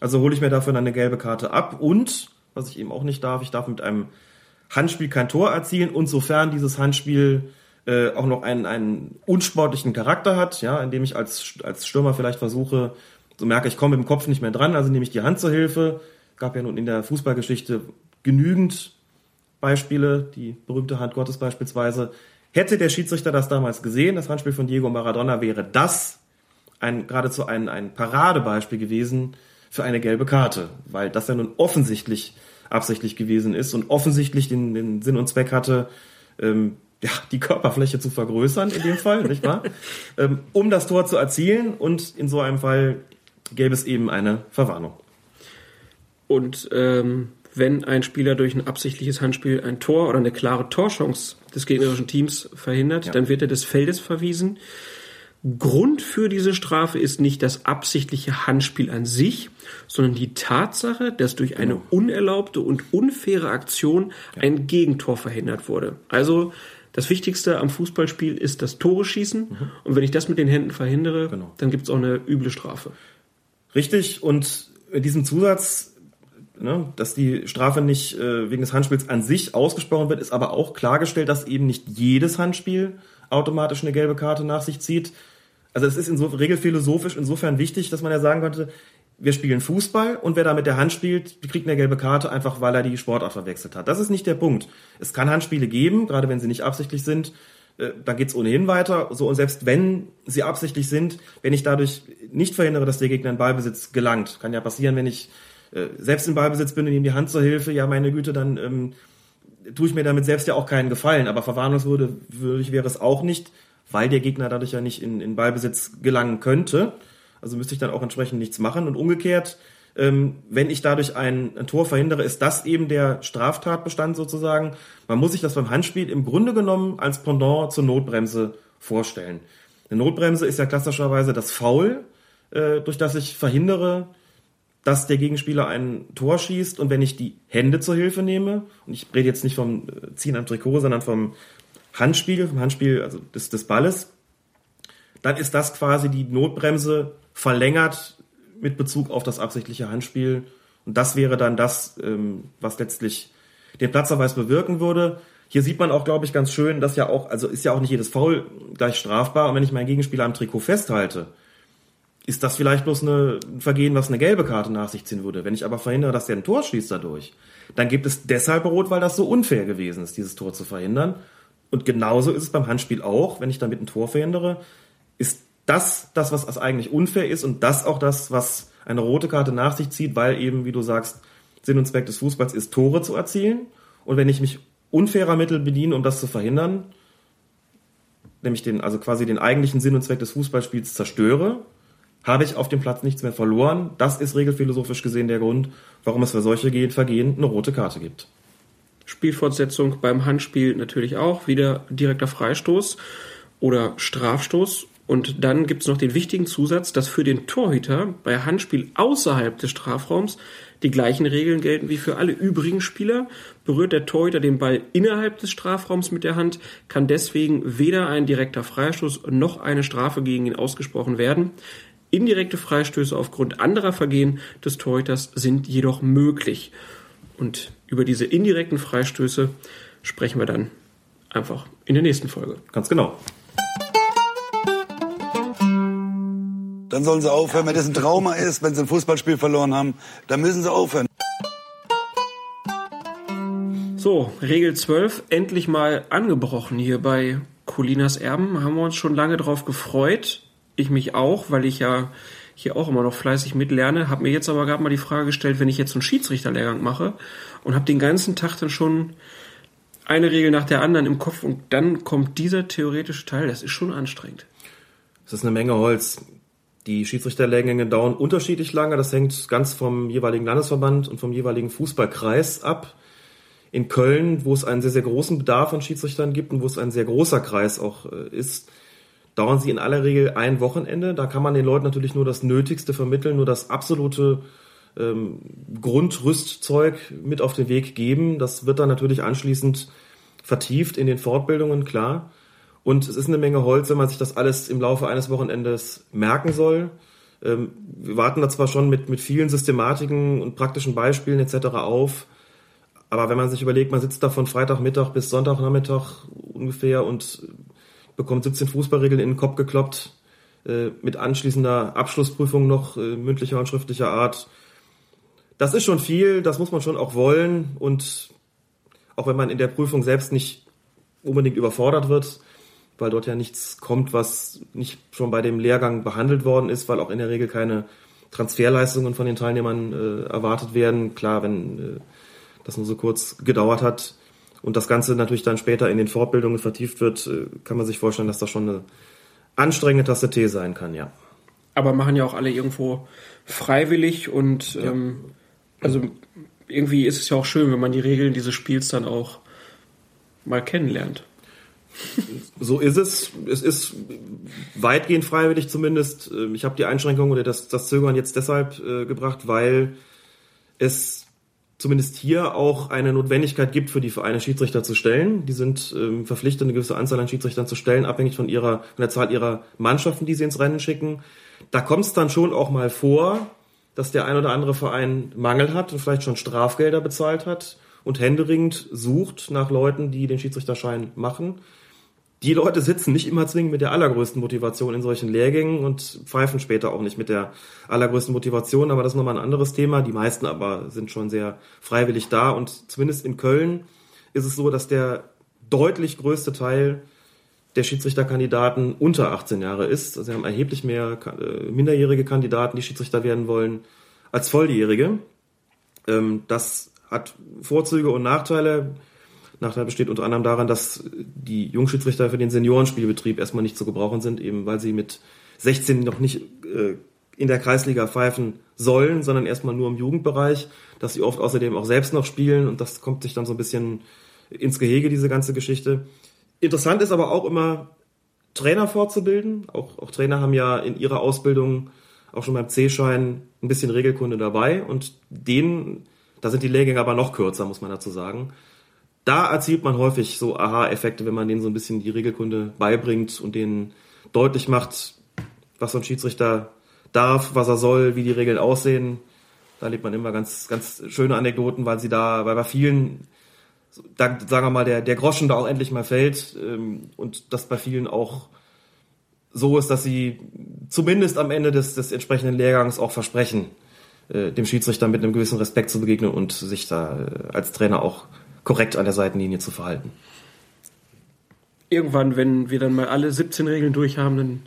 Also hole ich mir dafür dann eine gelbe Karte ab und, was ich eben auch nicht darf, ich darf mit einem Handspiel kein Tor erzielen und sofern dieses Handspiel äh, auch noch einen, einen unsportlichen Charakter hat, ja, indem ich als, als Stürmer vielleicht versuche, so merke ich komme mit dem Kopf nicht mehr dran, also nehme ich die Hand zur Hilfe. Gab ja nun in der Fußballgeschichte genügend Beispiele, die berühmte Hand Gottes beispielsweise. Hätte der Schiedsrichter das damals gesehen, das Handspiel von Diego Maradona, wäre das ein, geradezu ein, ein Paradebeispiel gewesen für eine gelbe Karte, weil das ja nun offensichtlich absichtlich gewesen ist und offensichtlich den, den Sinn und Zweck hatte, ähm, ja, die Körperfläche zu vergrößern in dem Fall, nicht wahr? Ähm, um das Tor zu erzielen und in so einem Fall gäbe es eben eine Verwarnung. Und ähm, wenn ein Spieler durch ein absichtliches Handspiel ein Tor oder eine klare Torchance des gegnerischen Teams verhindert, ja. dann wird er des Feldes verwiesen. Grund für diese Strafe ist nicht das absichtliche Handspiel an sich, sondern die Tatsache, dass durch eine genau. unerlaubte und unfaire Aktion ein Gegentor verhindert wurde. Also das Wichtigste am Fußballspiel ist das Tore schießen. Mhm. Und wenn ich das mit den Händen verhindere, genau. dann gibt es auch eine üble Strafe. Richtig. Und in diesem Zusatz, ne, dass die Strafe nicht äh, wegen des Handspiels an sich ausgesprochen wird, ist aber auch klargestellt, dass eben nicht jedes Handspiel automatisch eine gelbe Karte nach sich zieht. Also es ist in so, regelphilosophisch insofern wichtig, dass man ja sagen könnte, wir spielen Fußball und wer da mit der Hand spielt, kriegt eine gelbe Karte, einfach weil er die Sportart verwechselt hat. Das ist nicht der Punkt. Es kann Handspiele geben, gerade wenn sie nicht absichtlich sind, äh, da geht's ohnehin weiter. So und selbst wenn sie absichtlich sind, wenn ich dadurch nicht verhindere, dass der Gegner in Ballbesitz gelangt, kann ja passieren, wenn ich äh, selbst in Ballbesitz bin und ihm die Hand zur Hilfe, ja meine Güte, dann ähm, tue ich mir damit selbst ja auch keinen Gefallen. Aber verwarnungswürdig wäre es auch nicht, weil der Gegner dadurch ja nicht in, in Ballbesitz gelangen könnte. Also müsste ich dann auch entsprechend nichts machen. Und umgekehrt, ähm, wenn ich dadurch ein, ein, Tor verhindere, ist das eben der Straftatbestand sozusagen. Man muss sich das beim Handspiel im Grunde genommen als Pendant zur Notbremse vorstellen. Eine Notbremse ist ja klassischerweise das Foul, äh, durch das ich verhindere, dass der Gegenspieler ein Tor schießt und wenn ich die Hände zur Hilfe nehme, und ich rede jetzt nicht vom äh, Ziehen am Trikot, sondern vom Handspiel, vom Handspiel also des, des Balles, dann ist das quasi die Notbremse verlängert mit Bezug auf das absichtliche Handspiel. Und das wäre dann das, ähm, was letztlich den Platzverweis bewirken würde. Hier sieht man auch, glaube ich, ganz schön, dass ja auch, also ist ja auch nicht jedes Foul gleich strafbar. Und wenn ich meinen Gegenspieler am Trikot festhalte, ist das vielleicht bloß eine, ein Vergehen, was eine gelbe Karte nach sich ziehen würde. Wenn ich aber verhindere, dass der ein Tor schießt dadurch, dann gibt es deshalb Rot, weil das so unfair gewesen ist, dieses Tor zu verhindern. Und genauso ist es beim Handspiel auch, wenn ich damit ein Tor verhindere, ist das das, was eigentlich unfair ist und das auch das, was eine rote Karte nach sich zieht, weil eben, wie du sagst, Sinn und Zweck des Fußballs ist, Tore zu erzielen. Und wenn ich mich unfairer Mittel bediene, um das zu verhindern, nämlich den, also quasi den eigentlichen Sinn und Zweck des Fußballspiels zerstöre, habe ich auf dem Platz nichts mehr verloren. Das ist regelphilosophisch gesehen der Grund, warum es für solche Vergehen eine rote Karte gibt. Spielfortsetzung beim Handspiel natürlich auch, wieder direkter Freistoß oder Strafstoß. Und dann gibt es noch den wichtigen Zusatz, dass für den Torhüter bei Handspiel außerhalb des Strafraums die gleichen Regeln gelten wie für alle übrigen Spieler. Berührt der Torhüter den Ball innerhalb des Strafraums mit der Hand, kann deswegen weder ein direkter Freistoß noch eine Strafe gegen ihn ausgesprochen werden. Indirekte Freistöße aufgrund anderer Vergehen des Torhüters sind jedoch möglich. Und über diese indirekten Freistöße sprechen wir dann einfach in der nächsten Folge. Ganz genau. Dann sollen sie aufhören. Wenn das ein Trauma ist, wenn sie ein Fußballspiel verloren haben, dann müssen sie aufhören. So, Regel 12, endlich mal angebrochen hier bei Colinas Erben. Haben wir uns schon lange drauf gefreut. Ich mich auch, weil ich ja hier auch immer noch fleißig mitlerne. Habe mir jetzt aber gerade mal die Frage gestellt, wenn ich jetzt einen Schiedsrichterlehrgang mache und habe den ganzen Tag dann schon eine Regel nach der anderen im Kopf und dann kommt dieser theoretische Teil. Das ist schon anstrengend. Das ist eine Menge Holz. Die Schiedsrichterlehrgänge dauern unterschiedlich lange. Das hängt ganz vom jeweiligen Landesverband und vom jeweiligen Fußballkreis ab. In Köln, wo es einen sehr, sehr großen Bedarf an Schiedsrichtern gibt und wo es ein sehr großer Kreis auch äh, ist, dauern sie in aller Regel ein Wochenende. Da kann man den Leuten natürlich nur das Nötigste vermitteln, nur das absolute ähm, Grundrüstzeug mit auf den Weg geben. Das wird dann natürlich anschließend vertieft in den Fortbildungen, klar. Und es ist eine Menge Holz, wenn man sich das alles im Laufe eines Wochenendes merken soll. Ähm, wir warten da zwar schon mit, mit vielen Systematiken und praktischen Beispielen etc. auf, aber wenn man sich überlegt, man sitzt da von Freitagmittag bis Sonntagnachmittag ungefähr und bekommt 17 Fußballregeln in den Kopf gekloppt, äh, mit anschließender Abschlussprüfung noch äh, mündlicher und schriftlicher Art. Das ist schon viel, das muss man schon auch wollen und auch wenn man in der Prüfung selbst nicht unbedingt überfordert wird, weil dort ja nichts kommt, was nicht schon bei dem Lehrgang behandelt worden ist, weil auch in der Regel keine Transferleistungen von den Teilnehmern äh, erwartet werden. Klar, wenn äh, das nur so kurz gedauert hat und das Ganze natürlich dann später in den Fortbildungen vertieft wird, äh, kann man sich vorstellen, dass das schon eine anstrengende Tasse Tee sein kann, ja. Aber machen ja auch alle irgendwo freiwillig und ja. ähm, also irgendwie ist es ja auch schön, wenn man die Regeln dieses Spiels dann auch mal kennenlernt. So ist es. Es ist weitgehend freiwillig zumindest. Ähm, ich habe die Einschränkung oder das, das Zögern jetzt deshalb äh, gebracht, weil es zumindest hier auch eine Notwendigkeit gibt, für die Vereine Schiedsrichter zu stellen. Die sind ähm, verpflichtet, eine gewisse Anzahl an Schiedsrichtern zu stellen, abhängig von ihrer, von der Zahl ihrer Mannschaften, die sie ins Rennen schicken. Da kommt es dann schon auch mal vor, dass der ein oder andere Verein Mangel hat und vielleicht schon Strafgelder bezahlt hat und händeringend sucht nach Leuten, die den Schiedsrichterschein machen die Leute sitzen nicht immer zwingend mit der allergrößten Motivation in solchen Lehrgängen und pfeifen später auch nicht mit der allergrößten Motivation, aber das ist nochmal ein anderes Thema. Die meisten aber sind schon sehr freiwillig da und zumindest in Köln ist es so, dass der deutlich größte Teil der Schiedsrichterkandidaten unter 18 Jahre ist. Also wir haben erheblich mehr äh, minderjährige Kandidaten, die Schiedsrichter werden wollen, als Volljährige. Ähm, das hat Vorzüge und Nachteile. Nachteil besteht unter anderem daran, dass die Jungschiedsrichter für den Seniorenspielbetrieb erstmal nicht zu gebrauchen sind, eben weil sie mit 16 noch nicht äh, in der Kreisliga pfeifen sollen, sondern erstmal nur im Jugendbereich, dass sie oft außerdem auch selbst noch spielen und das kommt sich dann so ein bisschen ins Gehege, diese ganze Geschichte. Interessant ist aber auch immer, Trainer fortzubilden. Auch, auch Trainer haben ja in ihrer Ausbildung auch schon beim C-Schein ein bisschen Regelkunde dabei und denen, da sind die Lehrgänge aber noch kürzer, muss man dazu sagen da erzielt man häufig so Aha-Effekte, wenn man denen so ein bisschen die Regelkunde beibringt und denen deutlich macht, was so ein Schiedsrichter darf, was er soll, wie die Regeln aussehen. Da lebt man immer ganz, ganz schöne Anekdoten, weil sie da, weil bei vielen, da, sagen wir mal, der, der Groschen da auch endlich mal fällt ähm, und das bei vielen auch so ist, dass sie zumindest am Ende des, des entsprechenden Lehrgangs auch versprechen, äh, dem Schiedsrichter mit einem gewissen Respekt zu begegnen und sich da äh, als Trainer auch korrekt an der Seitenlinie zu verhalten. Irgendwann, wenn wir dann mal alle 17 Regeln durch haben, dann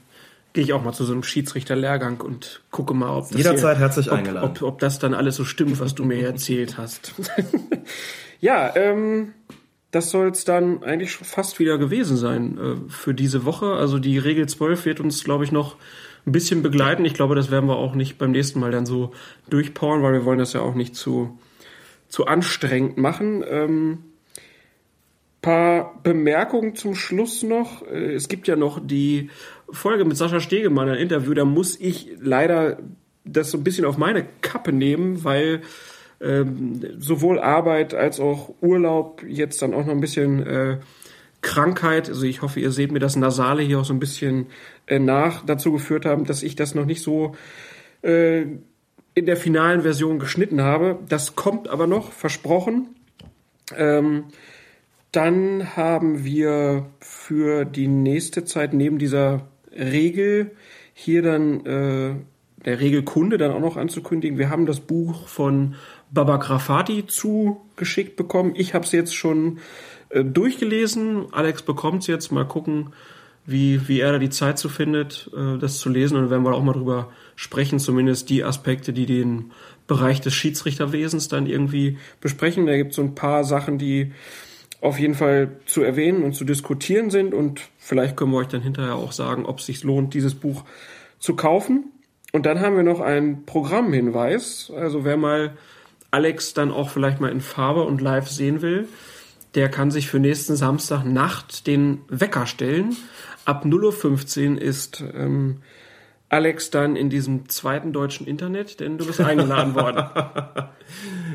gehe ich auch mal zu so einem Schiedsrichterlehrgang und gucke mal, ob das jederzeit hier, herzlich ob, eingeladen, ob, ob, das dann alles so stimmt, was du mir erzählt hast. ja, ähm, das soll es dann eigentlich fast wieder gewesen sein äh, für diese Woche. Also die Regel 12 wird uns, glaube ich, noch ein bisschen begleiten. Ich glaube, das werden wir auch nicht beim nächsten Mal dann so durchpowern, weil wir wollen das ja auch nicht zu zu anstrengend machen. Ähm, paar Bemerkungen zum Schluss noch. Äh, es gibt ja noch die Folge mit Sascha Stegemann, ein Interview. Da muss ich leider das so ein bisschen auf meine Kappe nehmen, weil ähm, sowohl Arbeit als auch Urlaub jetzt dann auch noch ein bisschen äh, Krankheit, also ich hoffe, ihr seht mir das Nasale hier auch so ein bisschen äh, nach, dazu geführt haben, dass ich das noch nicht so äh, in der finalen Version geschnitten habe. Das kommt aber noch, versprochen. Ähm, dann haben wir für die nächste Zeit neben dieser Regel hier dann äh, der Regelkunde dann auch noch anzukündigen. Wir haben das Buch von Baba Grafati zugeschickt bekommen. Ich habe es jetzt schon äh, durchgelesen. Alex bekommt es jetzt. Mal gucken, wie, wie er da die Zeit zu findet, äh, das zu lesen. Und werden wir auch mal drüber sprechen, zumindest die Aspekte, die den Bereich des Schiedsrichterwesens dann irgendwie besprechen. Da gibt es so ein paar Sachen, die auf jeden Fall zu erwähnen und zu diskutieren sind. Und vielleicht können wir euch dann hinterher auch sagen, ob es sich lohnt, dieses Buch zu kaufen. Und dann haben wir noch einen Programmhinweis. Also wer mal Alex dann auch vielleicht mal in Farbe und live sehen will, der kann sich für nächsten Samstag Nacht den Wecker stellen ab 0.15 Uhr ist ähm, Alex dann in diesem zweiten deutschen Internet, denn du bist eingeladen worden.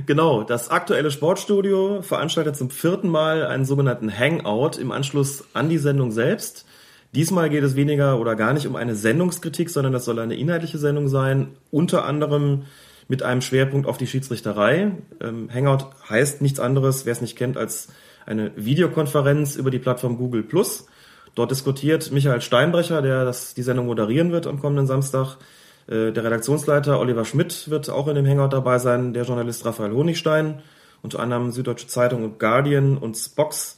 genau, das aktuelle Sportstudio veranstaltet zum vierten Mal einen sogenannten Hangout im Anschluss an die Sendung selbst. Diesmal geht es weniger oder gar nicht um eine Sendungskritik, sondern das soll eine inhaltliche Sendung sein, unter anderem mit einem Schwerpunkt auf die Schiedsrichterei. Ähm, Hangout heißt nichts anderes, wer es nicht kennt, als eine Videokonferenz über die Plattform Google Plus. Dort diskutiert Michael Steinbrecher, der das, die Sendung moderieren wird am kommenden Samstag. Äh, der Redaktionsleiter Oliver Schmidt wird auch in dem Hangout dabei sein, der Journalist Raphael Honigstein, unter anderem Süddeutsche Zeitung und Guardian und Spox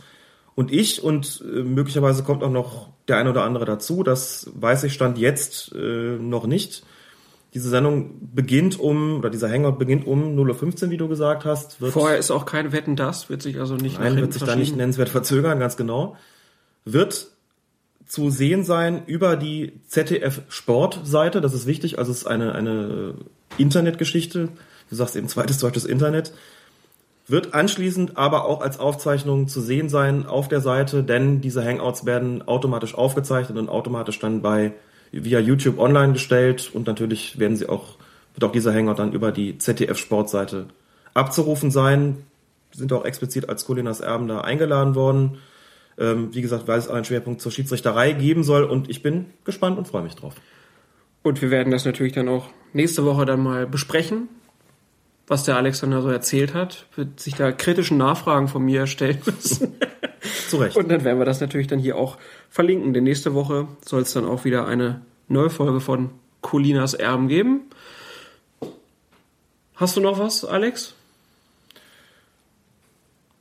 und ich und äh, möglicherweise kommt auch noch der eine oder andere dazu. Das weiß ich stand jetzt äh, noch nicht. Diese Sendung beginnt um, oder dieser Hangout beginnt um 0.15 Uhr, wie du gesagt hast. Wird Vorher ist auch kein Wetten das, wird sich also nicht Nein, wird sich da nicht nennenswert verzögern, ganz genau. Wird zu sehen sein über die ZDF Sportseite, das ist wichtig, also es ist eine, eine Internetgeschichte, du sagst eben zweites deutsches Internet, wird anschließend aber auch als Aufzeichnung zu sehen sein auf der Seite, denn diese Hangouts werden automatisch aufgezeichnet und automatisch dann bei via YouTube online gestellt und natürlich werden sie auch, wird auch dieser Hangout dann über die ZDF Sportseite abzurufen sein. Sind auch explizit als Colinas Erben da eingeladen worden. Ähm, wie gesagt, weil es einen Schwerpunkt zur Schiedsrichterei geben soll und ich bin gespannt und freue mich drauf. Und wir werden das natürlich dann auch nächste Woche dann mal besprechen, was der Alexander so erzählt hat. Wird sich da kritischen Nachfragen von mir stellen müssen. Zu Recht. Und dann werden wir das natürlich dann hier auch verlinken. Denn nächste Woche soll es dann auch wieder eine neue Folge von Colinas Erben geben. Hast du noch was, Alex?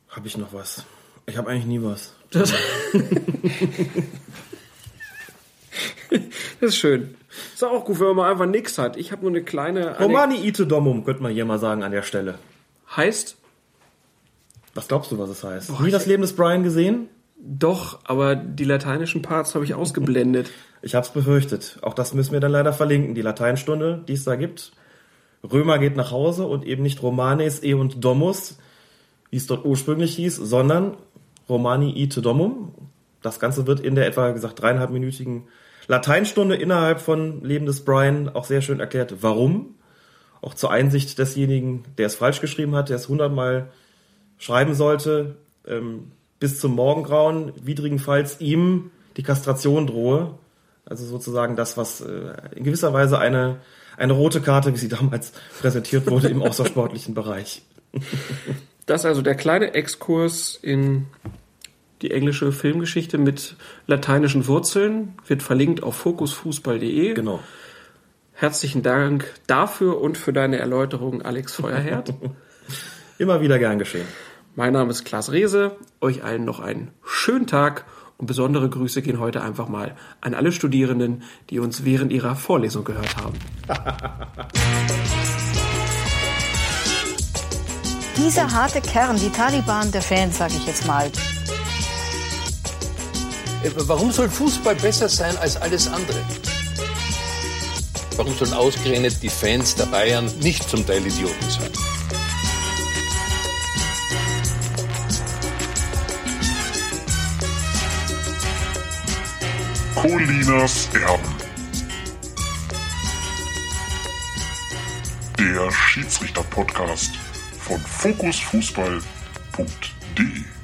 Habe ich noch was? Ich habe eigentlich nie was. Das, das ist schön. Ist auch gut, wenn man mal einfach nichts hat. Ich habe nur eine kleine. Romani ite domum, könnte man hier mal sagen an der Stelle. Heißt? Was glaubst du, was es heißt? Boah, Nie das Leben des Brian gesehen? Doch, aber die lateinischen Parts habe ich ausgeblendet. ich habe es befürchtet. Auch das müssen wir dann leider verlinken. Die Lateinstunde, die es da gibt. Römer geht nach Hause und eben nicht Romanes e und Domus, wie es dort ursprünglich hieß, sondern Romani ite domum. Das Ganze wird in der etwa gesagt dreieinhalbminütigen Lateinstunde innerhalb von Leben des Brian auch sehr schön erklärt, warum. Auch zur Einsicht desjenigen, der es falsch geschrieben hat, der es hundertmal schreiben sollte, ähm, bis zum Morgengrauen, widrigenfalls ihm die Kastration drohe. Also sozusagen das, was äh, in gewisser Weise eine, eine rote Karte, wie sie damals präsentiert wurde, im außersportlichen Bereich. Das ist also der kleine Exkurs in die englische Filmgeschichte mit lateinischen Wurzeln, wird verlinkt auf fokusfußball.de. Genau. Herzlichen Dank dafür und für deine Erläuterung, Alex Feuerherd. Immer wieder gern geschehen. Mein Name ist Klaas Rehse. Euch allen noch einen schönen Tag und besondere Grüße gehen heute einfach mal an alle Studierenden, die uns während ihrer Vorlesung gehört haben. Dieser harte Kern, die Taliban der Fans, sage ich jetzt mal. Äh, warum soll Fußball besser sein als alles andere? Warum sollen ausgerechnet die Fans der Bayern nicht zum Teil Idioten sein? Colinas Erben. Der Schiedsrichter-Podcast von fokusfußball.de